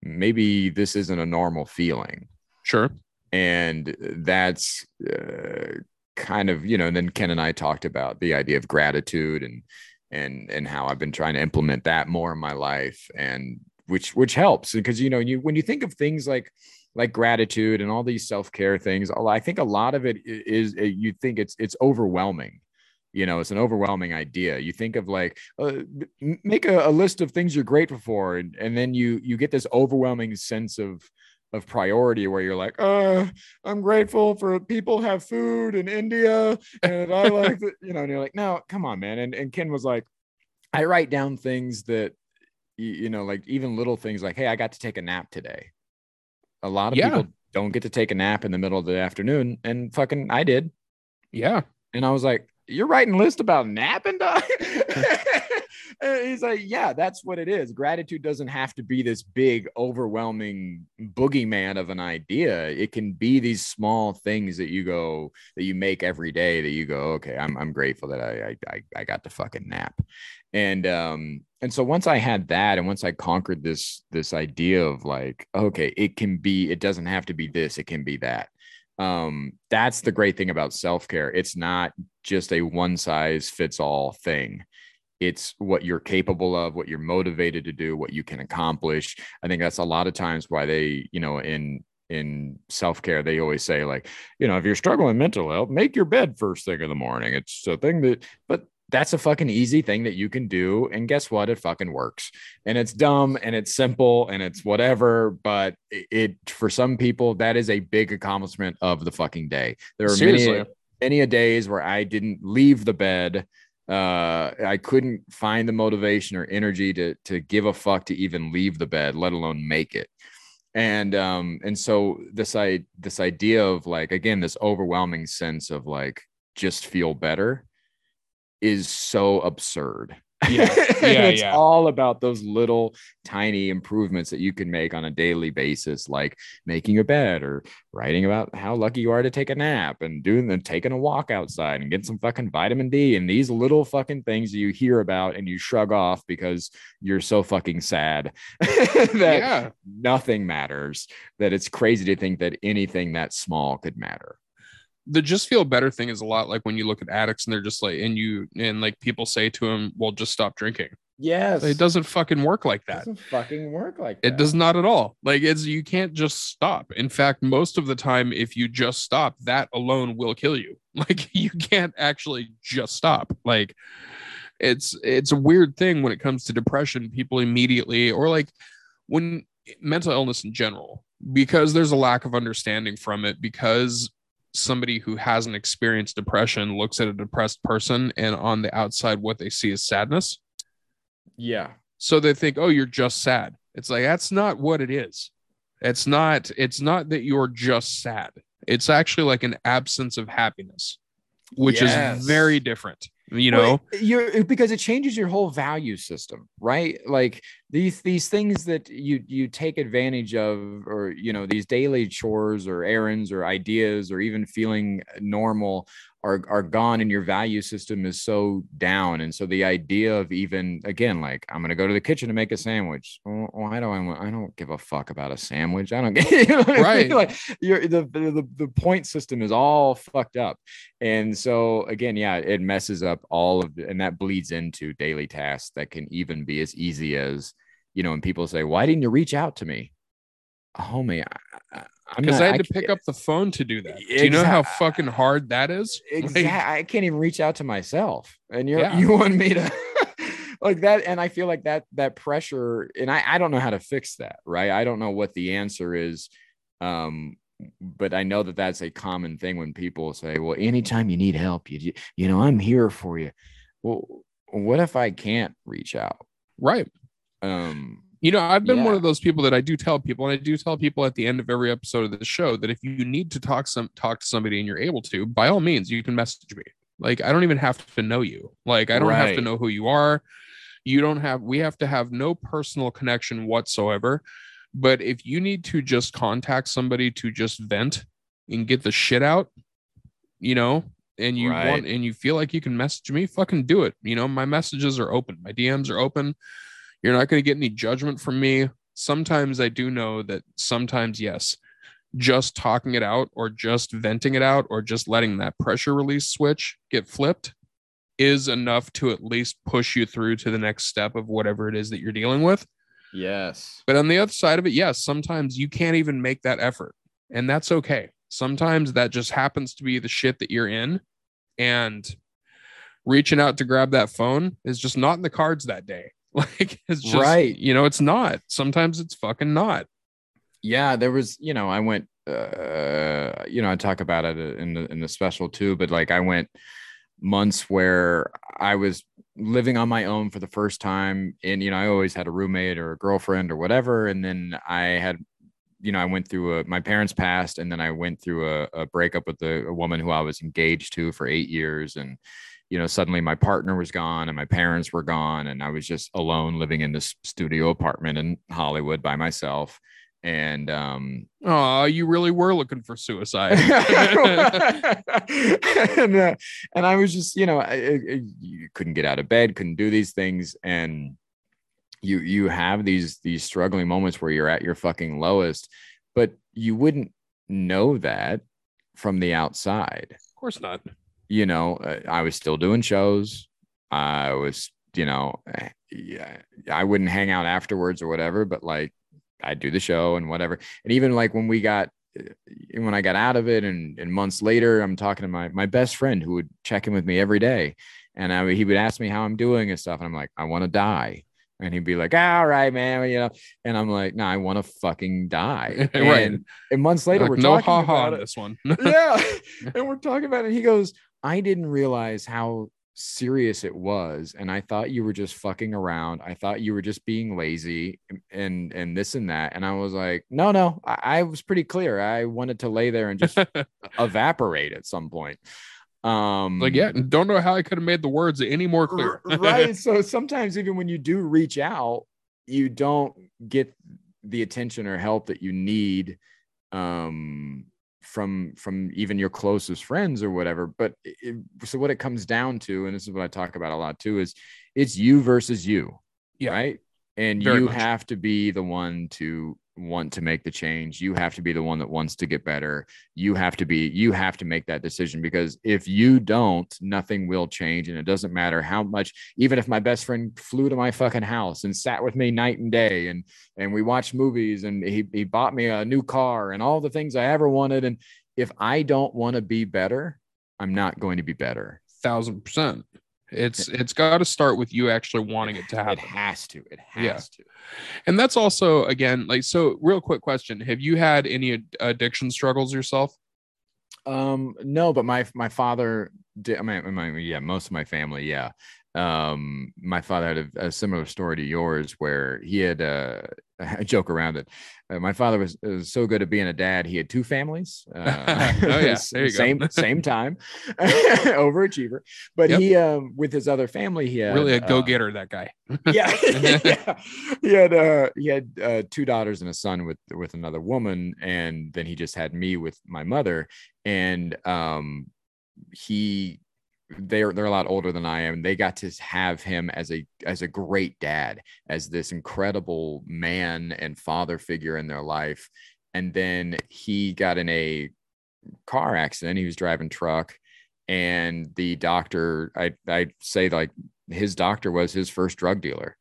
maybe this isn't a normal feeling Sure. and that's uh, kind of you know and then ken and i talked about the idea of gratitude and and and how i've been trying to implement that more in my life and which which helps. Because you know you when you think of things like like gratitude and all these self-care things i think a lot of it is uh, you think it's it's overwhelming. You know it's an overwhelming idea. You think of like uh, make a, a list of things you're grateful for and, and then you you get this overwhelming sense of of priority where you're like uh i'm grateful for people have food in india and i like the, you know and you're like no come on man and, and ken was like i write down things that you, you know like even little things like hey i got to take a nap today a lot of Yeah. people don't get to take a nap in the middle of the afternoon and fucking i did Yeah. and I was like, You're writing list about napping, dog? he's like, Yeah, that's what it is. Gratitude doesn't have to be this big, overwhelming boogeyman of an idea. It can be these small things that you go, that you make every day that you go, Okay, I'm, I'm grateful that I, I, I, I got to fucking nap. And, um, and so once I had that, and once I conquered this, this idea of like, okay, it can be, it doesn't have to be this, it can be that um that's the great thing about self-care it's not just a one size fits all thing. It's what you're capable of what you're motivated to do what you can accomplish. I think that's a lot of times why they you know in in self-care they always say like you know if you're struggling with mental health make your bed first thing in the morning. It's a thing that but that's a fucking easy thing that you can do and guess what? It fucking works. And it's dumb and it's simple and it's whatever but it, it for some people that is a big accomplishment of the fucking day. There are Seriously. many many a days where i didn't leave the bed uh i couldn't find the motivation or energy to to give a fuck to even leave the bed let alone make it. And um and so this i this idea of like again this overwhelming sense of like just feel better is so absurd Yeah. Yeah, it's yeah. all about those little tiny improvements that you can make on a daily basis like making a bed or writing about how lucky you are to take a nap and doing the taking a walk outside and getting some fucking vitamin D and these little fucking things you hear about and you shrug off because you're so fucking sad that yeah. nothing matters that it's crazy to think that anything that small could matter The just feel better thing is a lot like when you look at addicts and they're just like, and you, and like people say to them, well, just stop drinking. yes It doesn't fucking work like that. doesn't fucking work like It does not at all. Like it's you can't just stop. In fact, most of the time, if you just stop, that alone will kill you. Like you can't actually just stop. Like it's it's a weird thing when it comes to depression. People immediately or like when mental illness in general, because there's a lack of understanding from it, because somebody who hasn't experienced depression looks at a depressed person and on the outside what they see is sadness. yeah So they think, oh, you're just sad. It's like that's not what it is. It's not, it's not that you're just sad. It's actually like an absence of happiness, which Yes. is very different. You know, Well, you're because it changes your whole value system right? Like these these things that you you take advantage of or you know these daily chores or errands or ideas or even feeling normal are are gone and your value system is so down. And so the idea of even again like i'm going to go to the kitchen to make a sandwich. Well, why do i want i don't give a fuck about a sandwich. I don't get you know right I mean? like you're the, the the point system is all fucked up. And so again yeah it messes up all of the, and that bleeds into daily tasks that can even be as easy as you know and people say why didn't you reach out to me? Oh, Homie because I, had to pick up the phone to do that. Do you know how fucking hard that is? Exactly. Like, I can't even reach out to myself, and you yeah. you want me to like that. And I feel like that that pressure, and I I don't know how to fix that. Right? I don't know what the answer is. Um, but I know that that's a common thing when people say, "Well, anytime you need help, you you know, I'm here for you." Well, what if I can't reach out? Right. Um you know, I've been yeah. one of those people that I do tell people, and I do tell people at the end of every episode of the show that if you need to talk some talk to somebody and you're able to, by all means, you can message me. Like I don't even have to know you. Like I don't right. have to know who you are. You don't have we have to have no personal connection whatsoever. But if you need to just contact somebody to just vent and get the shit out, you know, and you right. want and you feel like you can message me, fucking do it. You know, my messages are open. My DMs are open. You're not going to get any judgment from me. Sometimes I do know that sometimes, yes, just talking it out or just venting it out or just letting that pressure release switch get flipped is enough to at least push you through to the next step of whatever it is that you're dealing with. Yes. But on the other side of it, yes, sometimes you can't even make that effort. And that's okay. Sometimes that just happens to be the shit that you're in. And reaching out to grab that phone is just not in the cards that day. Like it's just right. You know, it's not. Sometimes it's fucking not. Yeah, there was. You know, I went. Uh, you know, I talk about it in the in the special too. But like, I went months where I was living on my own for the first time, and you know, I always had a roommate or a girlfriend or whatever, and then I had you know, I went through a, my parents passed, and then I went through a, a breakup with a, a, woman who I was engaged to for eight years, and you know, suddenly my partner was gone and my parents were gone, and I was just alone living in this studio apartment in Hollywood by myself. And um, oh, you really were looking for suicide. and, uh, and I was just, you know, I, I, you couldn't get out of bed, couldn't do these things, and you you have these these struggling moments where you're at your fucking lowest, but you wouldn't know that from the outside. Of course not you know, uh, I was still doing shows. I was, you know, eh, yeah, I wouldn't hang out afterwards or whatever, but like I'd do the show and whatever. And even like when we got, eh, when I got out of it and, and months later, I'm talking to my, my best friend who would check in with me every day. And I, he would ask me how I'm doing and stuff. And I'm like, I want to die. And he'd be like, all right, man, you know. And I'm like, no, nah, I want to fucking die. right. And, and months later, like, we're no talking ha about this one. yeah. And we're talking about it. He goes, I didn't realize how serious it was and i thought you were just fucking around. I thought you were just being lazy and and this and that and i was like no no i, I was pretty clear. I wanted to lay there and just evaporate at some point. Um like yeah don't know how i could have made the words any more clear. Right so sometimes even when you do reach out you don't get the attention or help that you need um from from even your closest friends or whatever but it, so what it comes down to and this is what i talk about a lot too is it's you versus you yeah. right and Very you much. have to be the one to want to make the change. You have to be the one that wants to get better. You have to be you have to make that decision because if you don't nothing will change. And it doesn't matter how much even if my best friend flew to my fucking house and sat with me night and day and and we watched movies and he, he bought me a new car and all the things i ever wanted. And if i don't want to be better i'm not going to be better. Thousand percent it's it's got to start with you actually wanting it to happen. It has to. It has yeah. to. And that's also again like so. Real quick question: Have you had any addiction struggles yourself? Um, no, but my my father did. I mean, my, yeah, most of my family, yeah. Um, my father had a, a similar story to yours, where he had uh, I joke around it. Uh, my father was, was, so good at being a dad. He had two families. Uh, oh yeah, same same time, overachiever. But yep. he, um, with his other family, he had really a go getter. Uh, that guy. yeah, yeah, he had uh, he had uh, two daughters and a son with with another woman, and then he just had me with my mother. And um, he they're they're a lot older than I am. They got to have him as a as a great dad, as this incredible man and father figure in their life. And then he got in a car accident. He was driving truck, and the doctor, I I say like his doctor was his first drug dealer.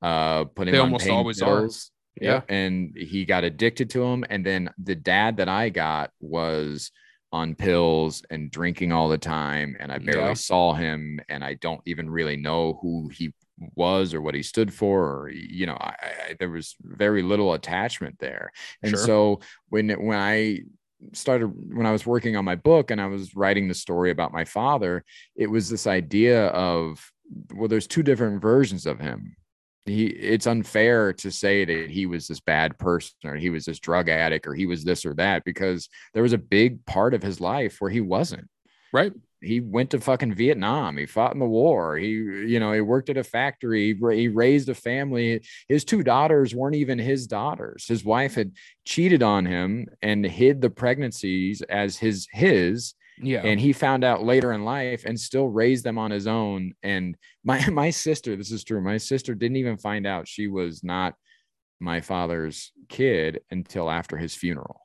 Uh, put him They on almost pain always are. pills. Yeah, and he got addicted to him. And then the dad that I got was on pills and drinking all the time and i barely Yeah. saw him and i don't even really know who he was or what he stood for or you know i, I there was very little attachment there and Sure. so when when i started when i was working on my book and i was writing the story about my father it was this idea of well there's two different versions of him he it's unfair to say that he was this bad person or he was this drug addict or he was this or that because there was a big part of his life where he wasn't Right. he went to fucking Vietnam. He fought in the war. He, you know, he worked at a factory. He, raised a family. His two daughters weren't even his daughters. His wife had cheated on him and hid the pregnancies as his his. Yeah. And he found out later in life and still raised them on his own. And my my sister, this is true. My sister didn't even find out she was not my father's kid until after his funeral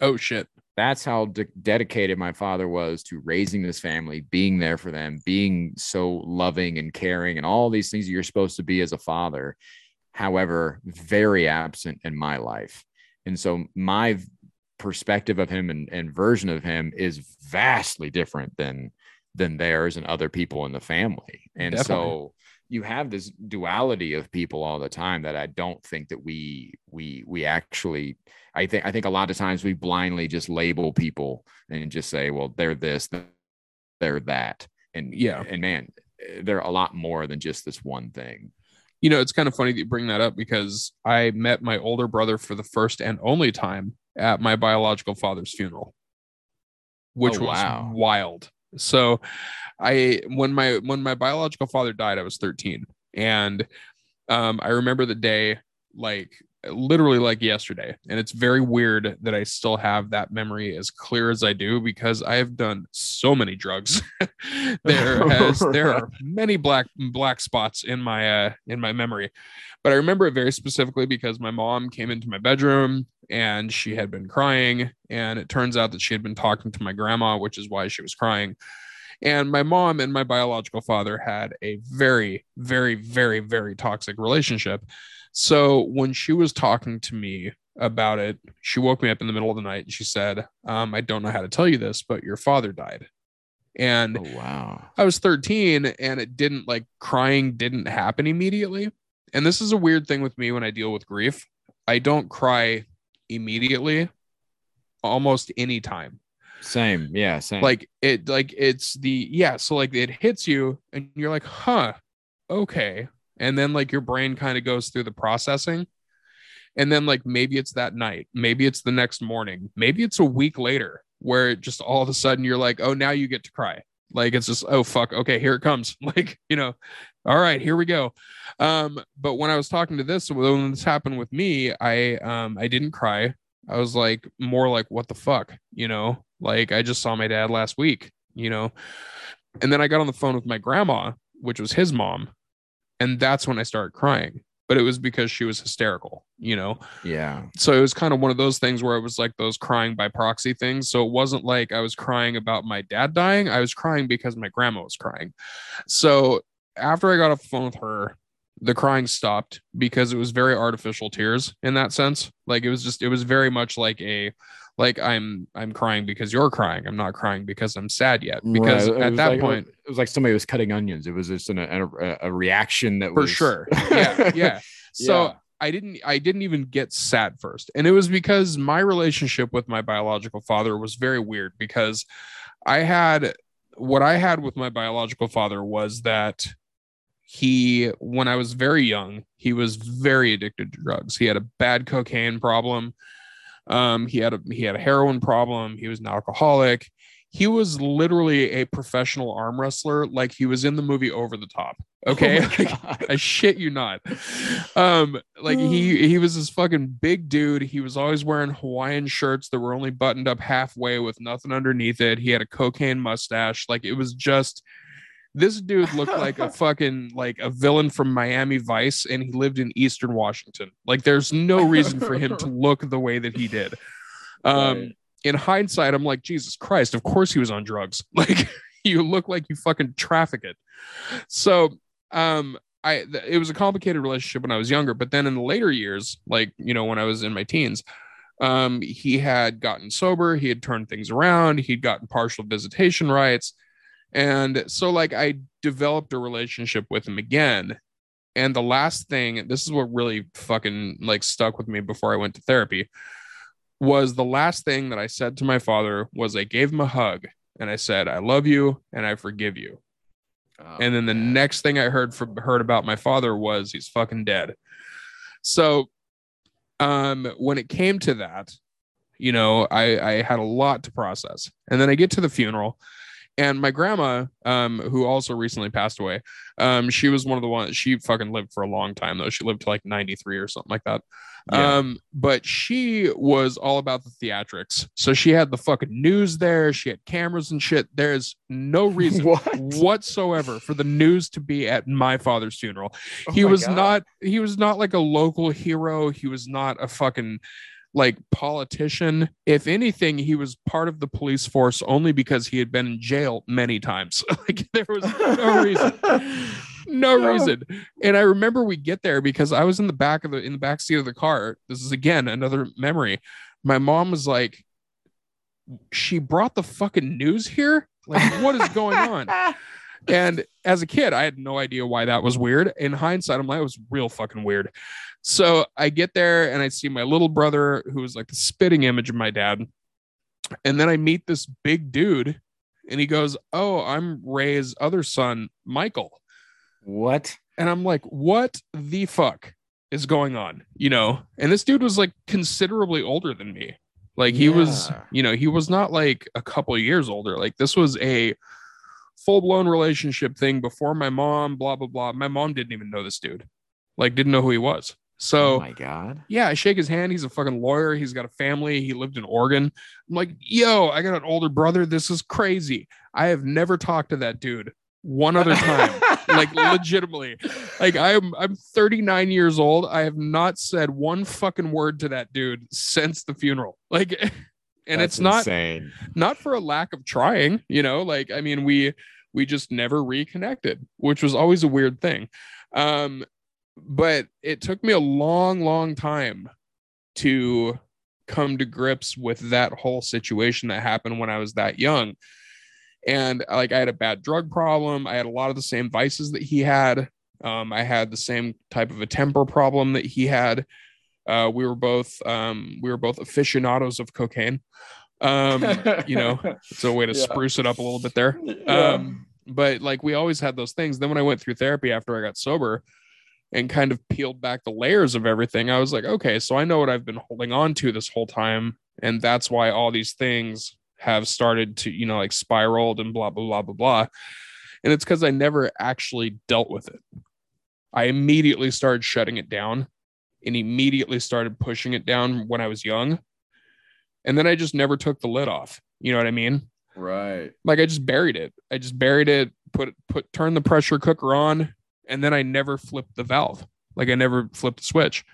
oh shit. that's how de- dedicated my father was to raising this family, being there for them, being so loving and caring, and all these things you're supposed to be as a father. However, very absent in my life. And so my perspective of him and, and version of him is vastly different than than theirs and other people in the family. And Definitely. so you have this duality of people all the time that I don't think that we we we actually I think I think a lot of times we blindly just label people and just say, well, they're this, they're that. And Yeah. and man, they're a lot more than just this one thing. You know, it's kind of funny that you bring that up because I met my older brother for the first and only time at my biological father's funeral, which Oh, was wild. So, I when my when my biological father died, I was 13, and um, I remember the day like literally like yesterday, and it's very weird that I still have that memory as clear as I do because I have done so many drugs. there has there are many black black spots in my uh in my memory but i remember it very specifically because my mom came into my bedroom and she had been crying and it turns out that she had been talking to my grandma which is why she was crying and my mom and my biological father had a very very very very toxic relationship so when she was talking to me about it she woke me up in the middle of the night and she said um, i don't know how to tell you this but your father died and Oh wow. I was 13 and it didn't like crying didn't happen immediately. And this is a weird thing with me when I deal with grief. I don't cry immediately almost any time. Same. Yeah. Same. Like it like it's the yeah, so like it hits you and you're like, "Huh. Okay." And then like your brain kind of goes through the processing. And then like maybe it's that night, maybe it's the next morning, maybe it's a week later where it just all of a sudden you're like, "Oh, now you get to cry." Like it's just, "Oh fuck, okay, here it comes." Like, you know, all right, here we go. Um, but when I was talking to this, when this happened with me, I um I didn't cry. I was like more like, what the fuck, you know? Like I just saw my dad last week, you know. And then I got on the phone with my grandma, which was his mom, and that's when I started crying. But it was because she was hysterical, you know yeah. so it was kind of one of those things where it was like those crying by proxy things. So it wasn't like I was crying about my dad dying. I was crying because my grandma was crying. So after I got off the phone with her, the crying stopped because it was very artificial tears in that sense. Like it was just, it was very much like a, like I'm, I'm crying because you're crying. I'm not crying because I'm sad yet. Because Right. At that like- point, it was like somebody was cutting onions. It was just an, a, a reaction that for was sure. Yeah. Yeah. So Yeah. I didn't I didn't even get sad first. And it was because my relationship with my biological father was very weird because I had what I had with my biological father was that he when I was very young, he was very addicted to drugs. He had a bad cocaine problem. Um he had a he had a heroin problem, he was an alcoholic. he was literally a professional arm wrestler, like he was in the movie Over the Top. Okay, Oh I shit you not. Um, like he he was this fucking big dude. He was always wearing Hawaiian shirts that were only buttoned up halfway with nothing underneath it. He had a cocaine mustache. Like it was just this dude looked like a fucking like a villain from Miami Vice, and he lived in Eastern Washington. Like there's no reason for him to look the way that he did. Um, Right. in hindsight, I'm like, Jesus Christ, of course he was on drugs. Like you look like you fucking traffic it. So um I th- it was a complicated relationship when I was younger, but then in the later years, like you know, when I was in my teens, um, he had gotten sober, he had turned things around, he'd gotten partial visitation rights. And so like I developed a relationship with him again. And the last thing, this is what really fucking like stuck with me before I went to therapy, was the last thing that I said to my father was I gave him a hug and I said, I love you and I forgive you. Oh, and then the man. next thing I heard from heard about my father was he's fucking dead. So um when it came to that, you know, I I had a lot to process. And then I get to the funeral and my grandma um who also recently passed away, um she was one of the ones she fucking lived for a long time though. She lived to like 93 or something like that. Yeah. Um, but she was all about the theatrics. So she had the fucking news there, she had cameras and shit. There's no reason what? whatsoever for the news to be at my father's funeral. Oh he was God. not he was not like a local hero. He was not a fucking like politician. If anything, he was part of the police force only because he had been in jail many times. like there was no reason. No reason. And I remember we get there because I was in the back of the in the back seat of the car. This is again another memory. My mom was like, she brought the fucking news here. Like, what is going on? And as a kid, I had no idea why that was weird. In hindsight, I'm like, it was real fucking weird. So I get there and I see my little brother, who was like the spitting image of my dad. And then I meet this big dude, and he goes, Oh, I'm Ray's other son, Michael. What? And I'm like, What the fuck is going on? You know? And this dude was like considerably older than me. Like he was, you know, he was not like a couple years older. Like this was a full blown relationship thing before my mom, blah, blah, blah. My mom didn't even know this dude, like, didn't know who he was. So, oh my god. yeah, I shake his hand. He's a fucking lawyer. He's got a family. He lived in Oregon. I'm like, yo, I got an older brother. This is crazy. I have never talked to that dude one other time. like legitimately. Like I'm I'm 39 years old. I have not said one fucking word to that dude since the funeral. Like and That's it's not insane. not for a lack of trying, you know, like I mean we we just never reconnected, which was always a weird thing. Um but it took me a long long time to come to grips with that whole situation that happened when I was that young. And like I had a bad drug problem, I had a lot of the same vices that he had. Um, I had the same type of a temper problem that he had. Uh, we were both um, we were both aficionados of cocaine. Um, you know, it's a way to Yeah. spruce it up a little bit there. Um, but like we always had those things. Then when I went through therapy after I got sober and kind of peeled back the layers of everything, I was like, okay, so I know what I've been holding on to this whole time. And that's why all these things have started to, you know, like spiraled and blah, blah, blah, blah, blah. And it's because I never actually dealt with it. I immediately started shutting it down and immediately started pushing it down when I was young. And then I just never took the lid off. You know what I mean? right. like I just buried it. I just buried it, put put turn the pressure cooker on, and then I never flipped the valve. Like I never flipped the switch.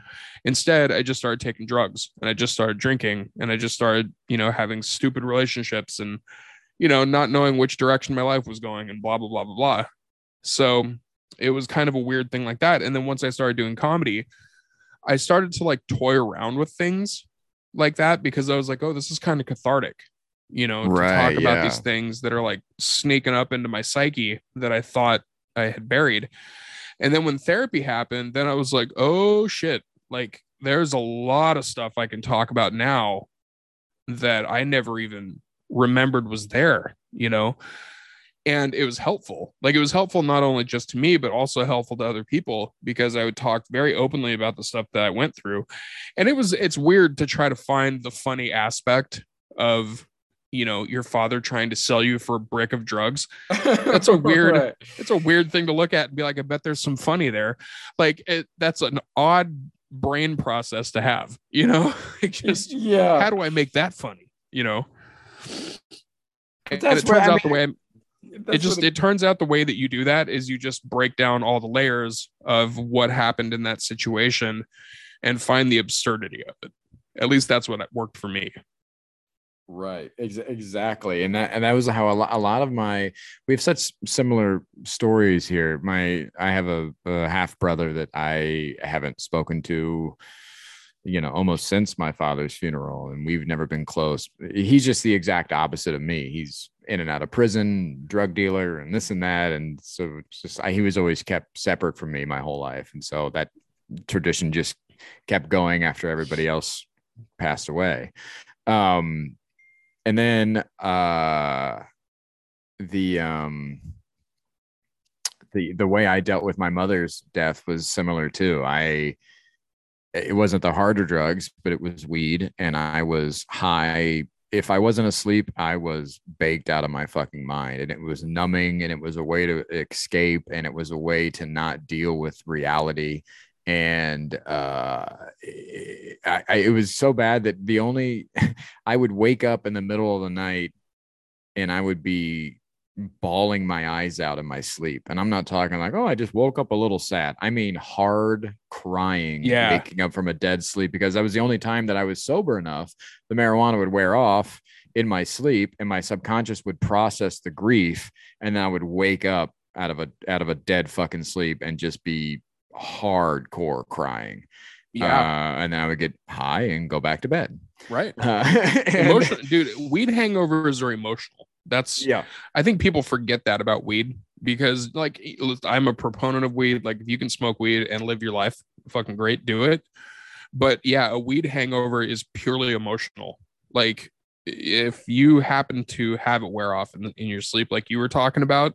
Instead, I just started taking drugs and I just started drinking and I just started, you know, having stupid relationships and you know, not knowing which direction my life was going and blah blah blah blah blah. So, it was kind of a weird thing like that. And then once I started doing comedy, I started to like toy around with things like that because I was like, oh, this is kind of cathartic, you know, to Right, talk about these things that are like sneaking up into my psyche that I thought I had buried. And then when therapy happened, then I was like, oh shit, like there's a lot of stuff I can talk about now that I never even remembered was there, you know? And it was helpful. Like it was helpful not only just to me, but also helpful to other people because I would talk very openly about the stuff that I went through. And it was, it's weird to try to find the funny aspect of, you know your father trying to sell you for a brick of drugs. That's a weird- Right. it's a weird thing to look at and be like i bet there's some funny there. Like it, that's an odd brain process to have you know? Like just yeah. how do i make that funny you know? And, and that's it turns I out the way I'm- it just it turns out the way that you do that is you just break down all the layers of what happened in that situation and find the absurdity of it. At least that's what worked for me Right. Ex- exactly. And that and that was how a lot, a lot of my we have such similar stories here. My I have a, a half brother that I haven't spoken to you know almost since my father's funeral and we've never been close. He's just the exact opposite of me. He's in and out of prison, drug dealer and this and that and so just I, he was always kept separate from me my whole life and so that tradition just kept going after everybody else passed away. Um and then uh the um the the way I dealt with my mother's death was similar too. I it wasn't the harder drugs, but it was weed and I was high. If I wasn't asleep, I was baked out of my fucking mind and it was numbing and it was a way to escape and it was a way to not deal with reality and uh I, I, it was so bad that the only I would wake up in the middle of the night and I would be bawling my eyes out in my sleep. And I'm not talking like, oh, I just woke up a little sad. I mean, hard crying, Yeah. waking up from a dead sleep because that was the only time that I was sober enough. The marijuana would wear off in my sleep and my subconscious would process the grief. And then I would wake up out of a out of a dead fucking sleep and just be hardcore crying. Uh, and then I would get high and go back to bed. right Uh, emotional dude weed hangovers are emotional that's yeah. I think people forget that about weed because, like, I'm a proponent of weed. Like, if you can smoke weed and live your life, fucking great, do it. But yeah, a weed hangover is purely emotional. Like, if you happen to have it wear off in, in your sleep, like you were talking about,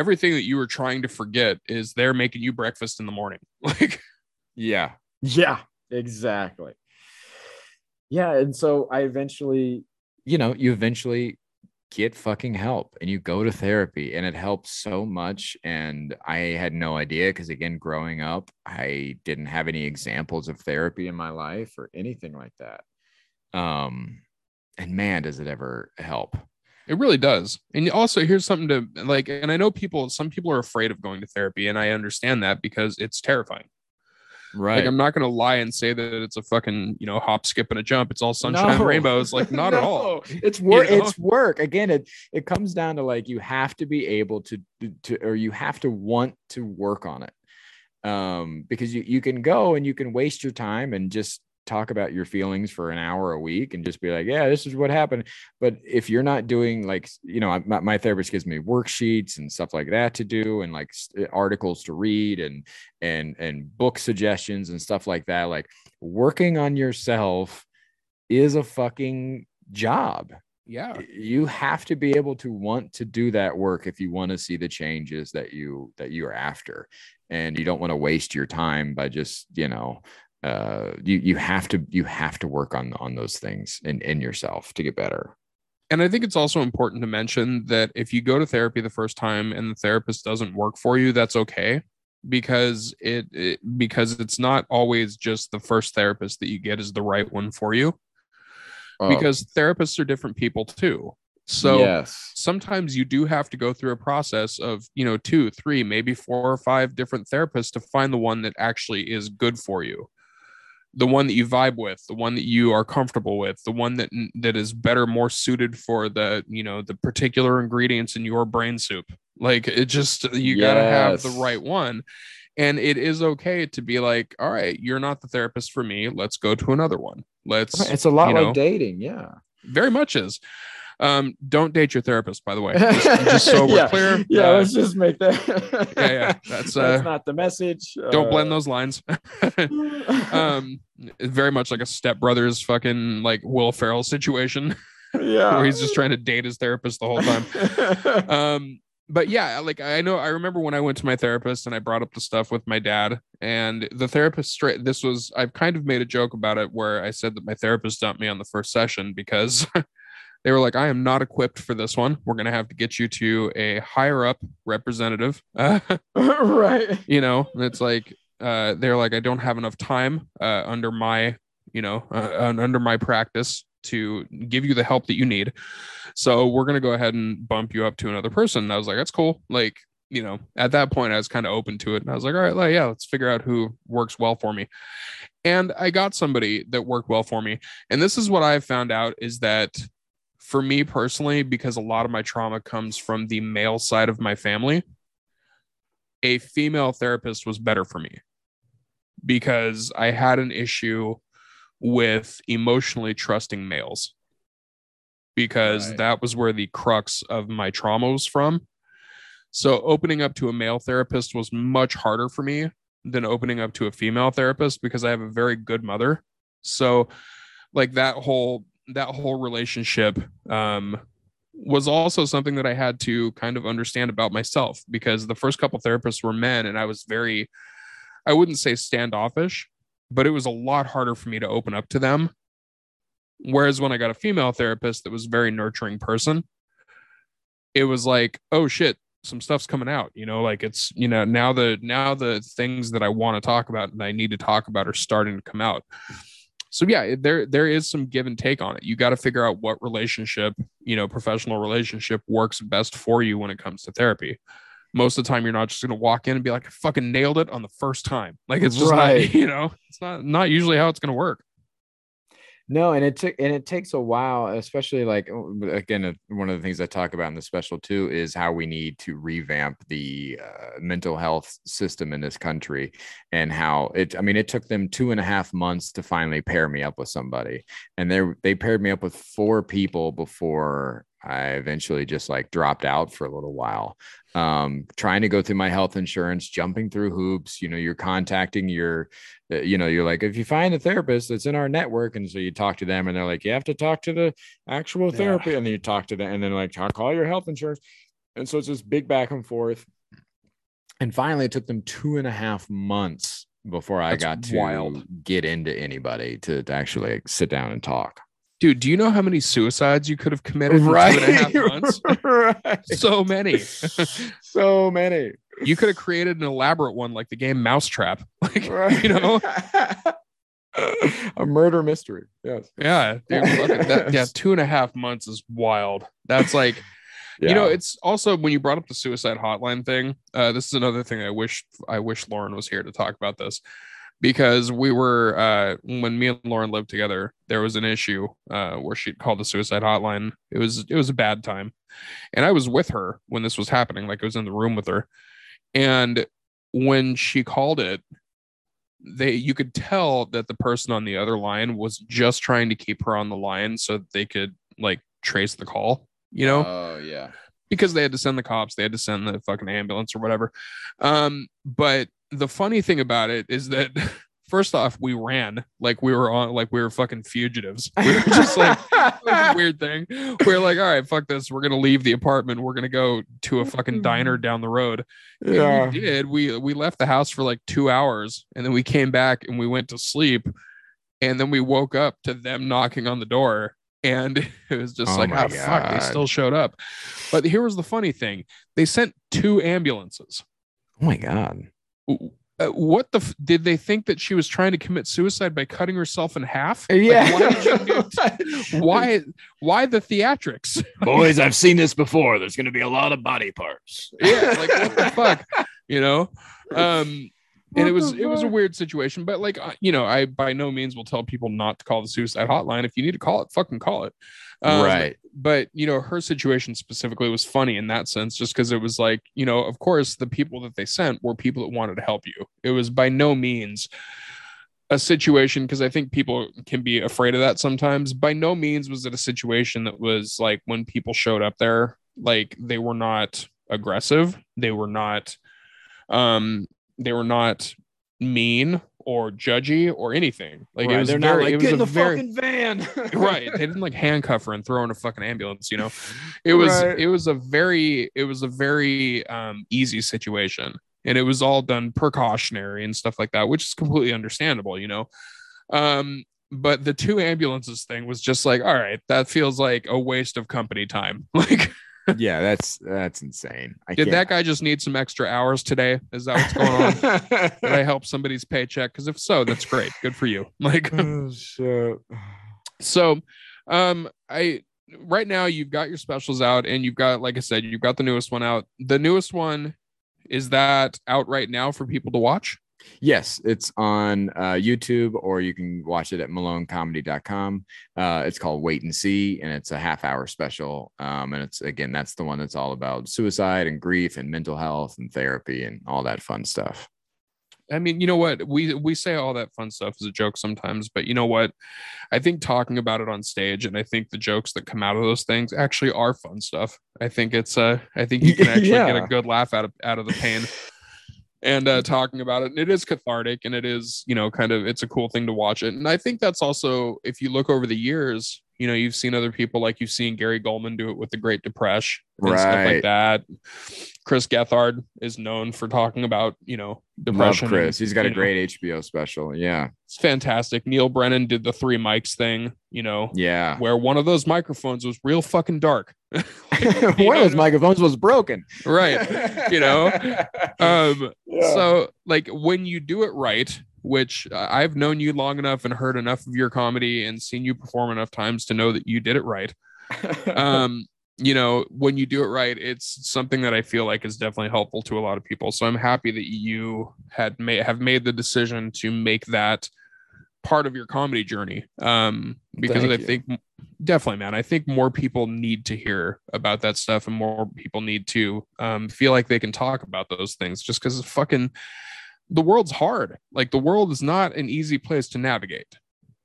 everything that you were trying to forget is they're making you breakfast in the morning. Like, Yeah. Yeah, exactly. Yeah. And so I eventually, you know, you eventually get fucking help and you go to therapy and it helps so much. And I had no idea because, again, growing up, I didn't have any examples of therapy in my life or anything like that. Um, and man, does it ever help. It really does. And also, here's something to like, and I know people, some people are afraid of going to therapy, and I understand that because it's terrifying. Right. Like, I'm not going to lie and say that it's a fucking, you know, hop, skip, and a jump. It's all sunshine and No. rainbows. Like, not at all. It's work. You know? It's work. Again, it it comes down to like you have to be able to to or you have to want to work on it. Um, because you you can go and you can waste your time and just talk about your feelings for an hour a week and just be like, yeah, this is what happened. But if you're not doing like, you know, my, my therapist gives me worksheets and stuff like that to do, and like uh, articles to read and and and book suggestions and stuff like that. Like working on yourself is a fucking job. Yeah. You have to be able to want to do that work if you want to see the changes that you that you are after. And you don't want to waste your time by just, you know, uh you you have to you have to work on on those things in in yourself to get better. And I think it's also important to mention that if you go to therapy the first time and the therapist doesn't work for you, that's okay because it, it because it's not always just the first therapist that you get is the right one for you because therapists are different people too. So yes. sometimes you do have to go through a process of you know two three maybe four or five different therapists to find the one that actually is good for you the one that you vibe with the one that you are comfortable with the one that that is better more suited for the you know the particular ingredients in your brain soup. Like it just you got to have the right one. And it is okay to be like all right you're not the therapist for me. Let's go to another one. Let's It's a lot like know, dating, yeah. very much is um don't date your therapist by the way just, just so we're Yeah. clear Yeah, uh, let's just make that. yeah, yeah, that's, that's uh, not the message. don't Uh, blend those lines um very much like a stepbrothers fucking like will ferrell situation yeah, where he's just trying to date his therapist the whole time um but yeah like i know i remember when i went to my therapist and i brought up the stuff with my dad and the therapist straight this was i've kind of made a joke about it where i said that my therapist dumped me on the first session because they were like, I am not equipped for this one. We're going to have to get you to a higher up representative. right. you know, and it's like, uh, they're like, I don't have enough time uh, under my, you know, uh, under my practice to give you the help that you need. So we're going to go ahead and bump you up to another person. And I was like, that's cool. Like, you know, at that point, I was kind of open to it. And I was like, all right, like, yeah, let's figure out who works well for me. And I got somebody that worked well for me. And this is what I found out is that for me personally, because a lot of my trauma comes from the male side of my family, a female therapist was better for me because I had an issue with emotionally trusting males because Right. that was where the crux of my trauma was from. So opening up to a male therapist was much harder for me than opening up to a female therapist because I have a very good mother. So like that whole that whole relationship um was also something that I had to kind of understand about myself because the first couple therapists were men and I was very I wouldn't say standoffish, but it was a lot harder for me to open up to them. Whereas when I got a female therapist that was a very nurturing person, it was like, oh shit, some stuff's coming out, you know, like it's, you know, now the now the things that I want to talk about and I need to talk about are starting to come out. So yeah, there there is some give and take on it. You got to figure out what relationship, you know, professional relationship works best for you when it comes to therapy most of the time you're not just going to walk in and be like I fucking nailed it on the first time like it's just Right. not you know it's not not usually how it's going to work No, and it took and it takes a while, especially like again, uh, one of the things I talk about in the special too is how we need to revamp the uh, mental health system in this country, and how it. I mean, it took them two and a half months to finally pair me up with somebody, and they they paired me up with four people before I eventually just like dropped out for a little while. Um, trying to go through my health insurance, jumping through hoops. You know, you're contacting your uh, you know, you're like, if you find a therapist that's in our network, and so you talk to them, and they're like, you have to talk to the actual Yeah. and then you talk to them, and then like, call your health insurance, and so it's this big back and forth. And finally, it took them two and a half months before I That's got to wild. get into anybody to, to actually sit down and talk. Dude do you know how many suicides you could have committed in two and a half months right. so many So many. you could have created an elaborate one like the game mousetrap like Right. you know a murder mystery. Yes. yeah dude, that, yeah two and a half months is wild that's like you know it's also when you brought up the suicide hotline thing uh this is another thing i wish i wish lauren was here to talk about this because we were uh when me and lauren lived together there was an issue uh where she'd called the suicide hotline it was it was a bad time and i was with her when this was happening like i was in the room with her and when she called it they you could tell that the person on the other line was just trying to keep her on the line so that they could like trace the call you know Oh yeah. because they had to send the cops, they had to send the fucking ambulance or whatever. Um, but the funny thing about it is that first off, we ran like we were on like we were fucking fugitives. We were just like it was a weird thing. We are like, all right, fuck this. We're gonna leave the apartment. We're gonna go to a fucking mm-hmm. diner down the road. And yeah. we did. We we left the house for like two hours, and then we came back and we went to sleep, and then we woke up to them knocking on the door, and it was just Oh like, my oh fuck, they still showed up. But here was the funny thing: they sent two ambulances. Oh my god. Uh, what the f- did they think that she was trying to commit suicide by cutting herself in half? Like, Yeah. why, did you why? Why the theatrics? Boys, I've seen this before. There's going to be a lot of body parts. yeah like what the fuck you know um and it was it was a weird situation but like you know i by no means will tell people not to call the suicide hotline. If you need to call it fucking call it. Um, right. but you know her situation specifically was funny in that sense just because it was like you know of course the people that they sent were people that wanted to help you. It was by no means a situation because i think people can be afraid of that sometimes. By no means was it a situation that was like when people showed up there like they were not aggressive. They were not um they were not mean or judgy or anything like it Right, was They're very not like, it get in the very fucking van. right they didn't like handcuff her and throw her in a fucking ambulance you know it was Right. it was a very it was a very um easy situation and it was all done precautionary and stuff like that which is completely understandable you know um but the two ambulances thing was just like, all right, that feels like a waste of company time. Like, yeah, that's that's insane. I did can't- that guy just need some extra hours today? Is that what's going on? Did I help somebody's paycheck? Because if so, that's great. Good for you. Like, oh, shit. so, um, I right now you've got your specials out, and you've got, like I said, you've got the newest one out. The newest one is that out right now for people to watch. Yes, it's on uh, YouTube or you can watch it at malonecomedy.com. Uh, it's called Wait and See, and it's a half hour special. Um, and it's again, that's the one that's all about suicide and grief and mental health and therapy and all that fun stuff. I mean, you know what? We we say all that fun stuff as a joke sometimes, but you know what? I think talking about it on stage and I think the jokes that come out of those things actually are fun stuff. I think it's uh I think you can actually get a good laugh out of out of the pain. And uh talking about it, and it is cathartic and it is, you know, kind of it's a cool thing to watch it. And I think that's also if you look over the years, you know, you've seen other people like you've seen Gary Gulman do it with the Great Depression and stuff like that. Chris Gethard is known for talking about, you know, Love depression. and, Chris. He's got a know, great HBO special. Yeah. it's fantastic. Neal Brennan did the three mics thing, you know, Yeah. where one of those microphones was real fucking dark. One of those microphones was broken. right. You know? Um, Yeah. so like when you do it right, which uh, I've known you long enough and heard enough of your comedy and seen you perform enough times to know that you did it right. Um, you know, when you do it right, it's something that I feel like is definitely helpful to a lot of people. So I'm happy that you had made have made the decision to make that part of your comedy journey. Um, because Thank I you. think definitely, man, I think more people need to hear about that stuff and more people need to um, feel like they can talk about those things just because fucking the world's hard. Like the world is not an easy place to navigate.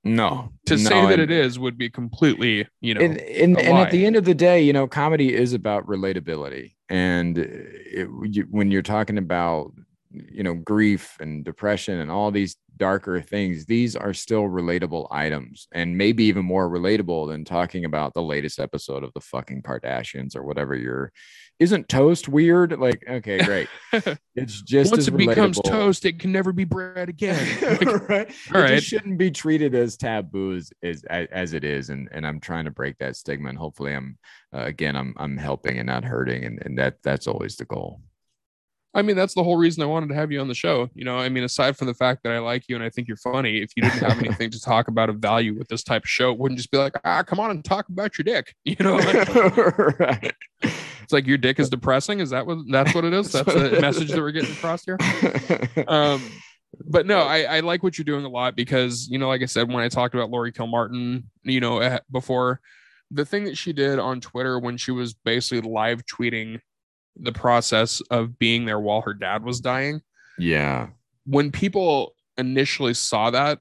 no. To no, say that and- it is would be completely, you know, and and, and at the end of the day, you know, comedy is about relatability, and it, you, when you're talking about you know grief and depression and all these darker things, these are still relatable items, and maybe even more relatable than talking about the latest episode of the fucking Kardashians or whatever. You're isn't toast weird? Like, okay, great. It's just once it becomes toast, it can never be bread again. Like, right. all it right. shouldn't be treated as taboo as, as as it is, and and I'm trying to break that stigma, and hopefully, I'm uh, again, I'm I'm helping and not hurting, and and that that's always the goal. I mean, that's the whole reason I wanted to have you on the show. You know, I mean, aside from the fact that I like you and I think you're funny, if you didn't have anything to talk about of value with this type of show, it wouldn't just be like, ah, come on and talk about your dick. You know, like, right. it's like your dick is depressing. Is that what that's what it is? That's the message that we're getting across here. um but no I, I like what you're doing a lot because you know like i said when i talked about Laurie Kilmartin you know eh, before the thing that she did on twitter when she was basically live tweeting the process of being there while her dad was dying yeah. when people initially saw that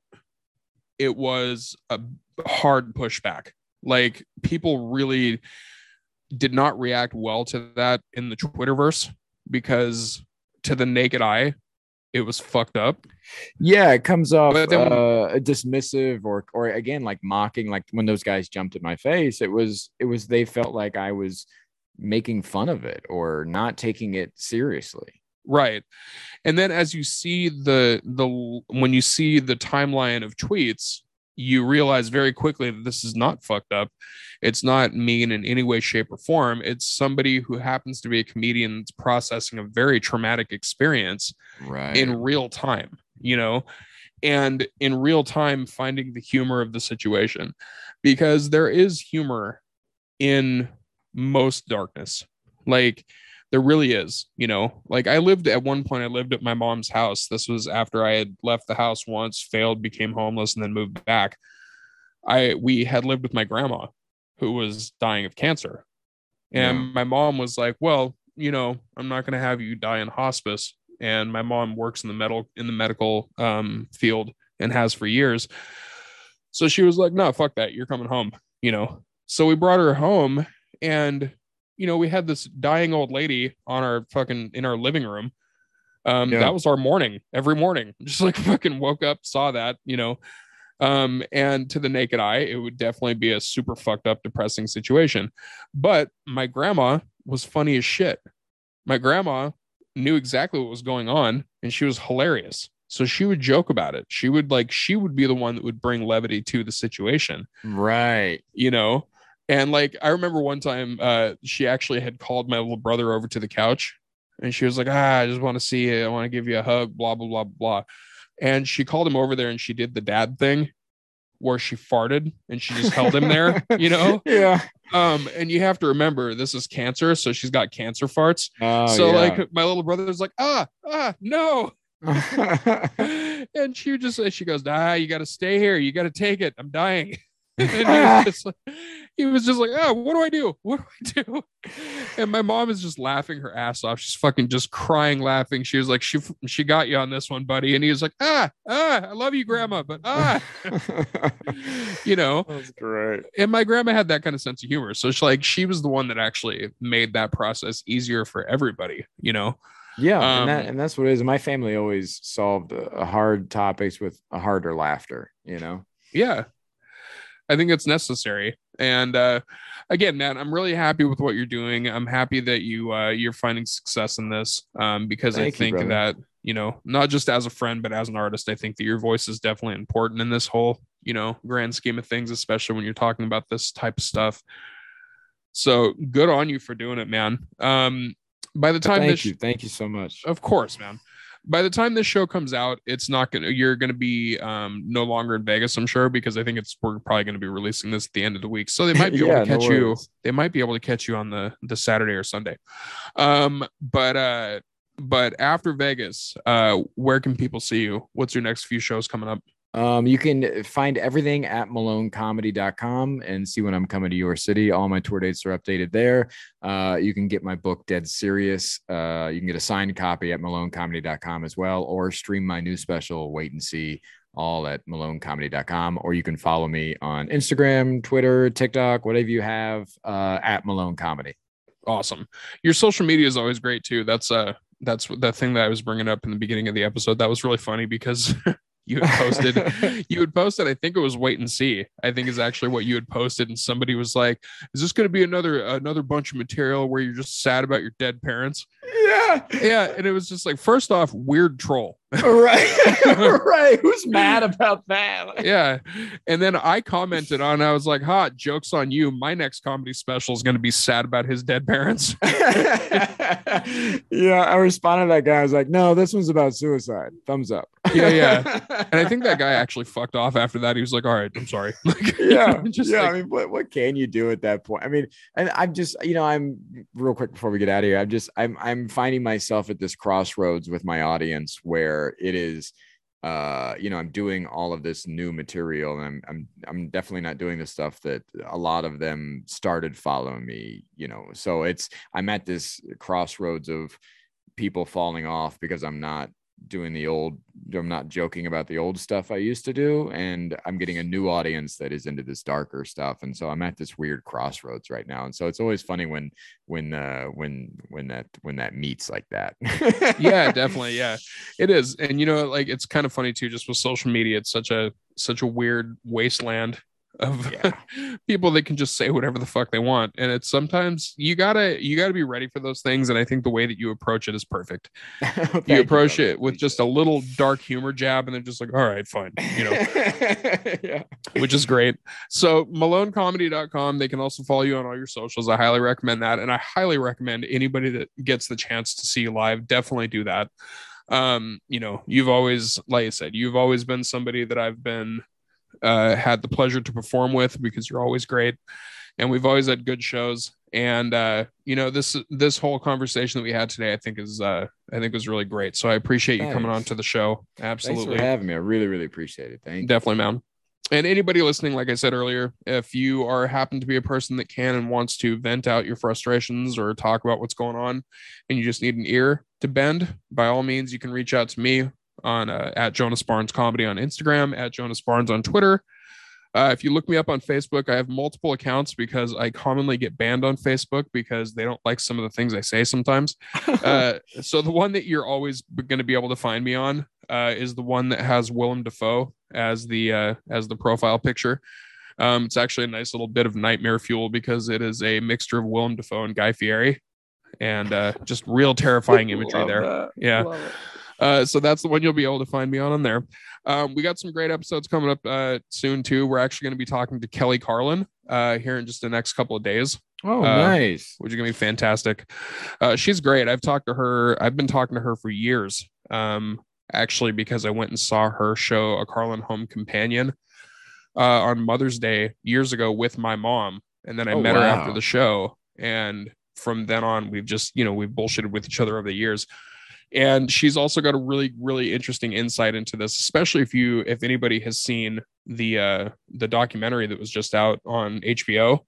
it was a hard pushback like people really did not react well to that in the twitterverse because to the naked eye it was fucked up Yeah, it comes off But then- uh, dismissive or or again like mocking. Like when those guys jumped at my face, it was it was they felt like I was making fun of it or not taking it seriously. right and then as you see the the when you see the timeline of tweets you realize very quickly that this is not fucked up it's not mean in any way shape or form it's somebody who happens to be a comedian that's processing a very traumatic experience Right. in real time you know and in real time finding the humor of the situation because there is humor in most darkness. Like there really is you know? Like i lived at one point i lived at my mom's house. This was after i had left the house once failed became homeless and then moved back. I we had lived with my grandma who was dying of cancer. And Yeah. my mom was like well you know i'm not going to have you die in hospice. And my mom works in the metal in the medical um, field and has for years. So she was like no fuck that. You're coming home you know? So we brought her home and you know we had this dying old lady on our fucking in our living room um Yeah. that was our morning every morning just like fucking woke up saw that you know um and to the naked eye it would definitely be a super fucked up depressing situation but my grandma was funny as shit my grandma knew exactly what was going on and she was hilarious So she would joke about it. She would like she would be the one that would bring levity to the situation, Right. you know. And like I remember one time uh she actually had called my little brother over to the couch and she was like, "Ah, I just want to see you. I want to give you a hug, blah blah blah blah." And she called him over there and she did the dad thing where she farted and she just held him there, you know? Yeah. Um, and you have to remember this is cancer, so she's got cancer farts. Oh, so yeah. like my little brother's like, ah, ah, no. and she just she goes, ah, you gotta stay here, you gotta take it. I'm dying. and he was just like, he was just like, oh, what do I do? What do I do? And my mom is just laughing her ass off. She's fucking just crying, laughing. She was like, she she got you on this one, buddy. And he was like, ah, ah, I love you, grandma, but ah, you know. That's great. And my grandma had that kind of sense of humor. So she like she was the one that actually made that process easier for everybody, you know. Yeah, and that Um, and that's what it is. My family always solved uh, hard topics with a harder laughter. You know. yeah i think it's necessary and uh again man i'm really happy with what you're doing i'm happy that you uh you're finding success in this um because Thank i think brother. that you know not just as a friend but as an artist i think that your voice is definitely important in this whole you know grand scheme of things especially when you're talking about this type of stuff so good on you for doing it man um by the time Thank this you. Thank you so much. of course, man. By the time this show comes out, it's not gonna. You're gonna be um, no longer in Vegas, I'm sure, because I think it's we're probably gonna be releasing this at the end of the week, so they might be able Yeah, to no catch you. They might be able to catch you on the the Saturday or Sunday. Um, but uh, but after Vegas, uh, where can people see you? What's your next few shows coming up? Um, you can find everything at malonecomedy.com and see when I'm coming to your city. All my tour dates are updated there. Uh, you can get my book Dead Serious. Uh, you can get a signed copy at malonecomedy.com as well, or stream my new special, Wait and See, all at malonecomedy.com. Or you can follow me on Instagram, Twitter, TikTok, whatever you have, uh, at Malone Comedy. Awesome. Your social media is always great too. That's uh that's the thing that I was bringing up in the beginning of the episode. That was really funny because you had posted you had posted, I think it was wait and see. I think is actually what you had posted, and somebody was like, "Is this going to be another another bunch of material where you're just sad about your dead parents?" yeah. Yeah, and it was just like, first off, weird troll. Right. right. Who's mad about that? Yeah, and then I commented on. I was like, "Ha, jokes on you. My next comedy special is going to be sad about his dead parents." yeah, I responded to that guy. I was like, no, this one's about suicide. Thumbs up. Yeah, yeah. And I think that guy actually fucked off after that. He was like, "All right, I'm sorry." Like, yeah, just yeah. like- I mean, what, what can you do at that point? I mean, and I'm just, you know, I'm real quick before we get out of here. I'm just, I'm, I'm finding myself at this crossroads with my audience where it is, uh, you know, I'm doing all of this new material, and I'm, I'm, I'm definitely not doing the stuff that a lot of them started following me. You know, so it's, I'm at this crossroads of people falling off because I'm not doing the old I'm not joking about the old stuff I used to do and I'm getting a new audience that is into this darker stuff and so I'm at this weird crossroads right now and so it's always funny when when uh when when that when that meets like that yeah, definitely. Yeah, it is. And you know, like it's kind of funny too, just with social media, it's such a such a weird wasteland of Yeah. people that can just say whatever the fuck they want. And it's sometimes you gotta you gotta be ready for those things. And I think the way that you approach it is perfect. You approach brother. it with just a little dark humor jab, and they're just like, all right, fine, you know. yeah which is great. So malonecomedy.com. They can also follow you on all your socials. I highly recommend that. And I highly recommend anybody that gets the chance to see you live, definitely do that. Um, you know, you've always, like I said, you've always been somebody that I've been uh had the pleasure to perform with because you're always great. And we've always had good shows. And uh, you know, this this whole conversation that we had today, I think is uh I think was really great. So I appreciate you coming on to the show. thanks Absolutely for having me I really really appreciate it thank you definitely man and anybody listening like i said earlier if you are happen to be a person that can and wants to vent out your frustrations or talk about what's going on and you just need an ear to bend by all means you can reach out to me on uh, at jonas barnes comedy on instagram at jonas barnes on twitter uh, if you look me up on facebook i have multiple accounts because i commonly get banned on facebook because they don't like some of the things i say sometimes uh, so the one that you're always going to be able to find me on uh, is the one that has Willem Dafoe as the uh, as the profile picture. Um, it's actually a nice little bit of nightmare fuel because it is a mixture of Willem Dafoe and Guy Fieri, and uh, just real terrifying imagery there. that. Yeah. Uh, so that's the one you'll be able to find me on on there. Um, we got some great episodes coming up uh, soon too. We're actually going to be talking to Kelly Carlin uh, here in just the next couple of days. Oh, Uh, nice. which is gonna be fantastic. Uh, she's great. I've talked to her. I've been talking to her for years. Um, actually, because I went and saw her show a Carlin Home Companion uh, on Mother's Day years ago with my mom, and then I Oh, met her after the show. And from then on, we've just you know we've bullshitted with each other over the years. And she's also got a really really interesting insight into this, especially if you if anybody has seen the uh the documentary that was just out on HBO.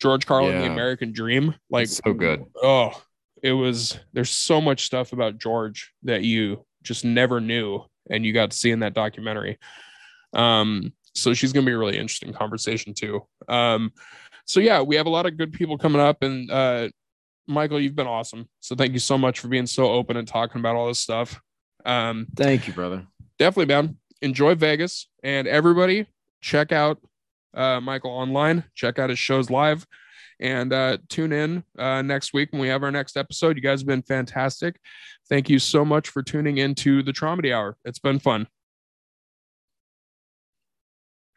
George Carlin, The American Dream. Like It's so good. Oh, it was there's so much stuff about George that you just never knew and you got to see in that documentary. Um, so she's gonna be a really interesting conversation too. Um, so yeah, we have a lot of good people coming up and uh Michael, you've been awesome. So thank you so much for being so open and talking about all this stuff. Um, Thank you, brother. definitely man. Enjoy vegas. And everybody check out uh, michael online. Check out his shows live. And uh, tune in uh, next week when we have our next episode. You guys have been fantastic. Thank you so much for tuning into the traumedy hour. It's been fun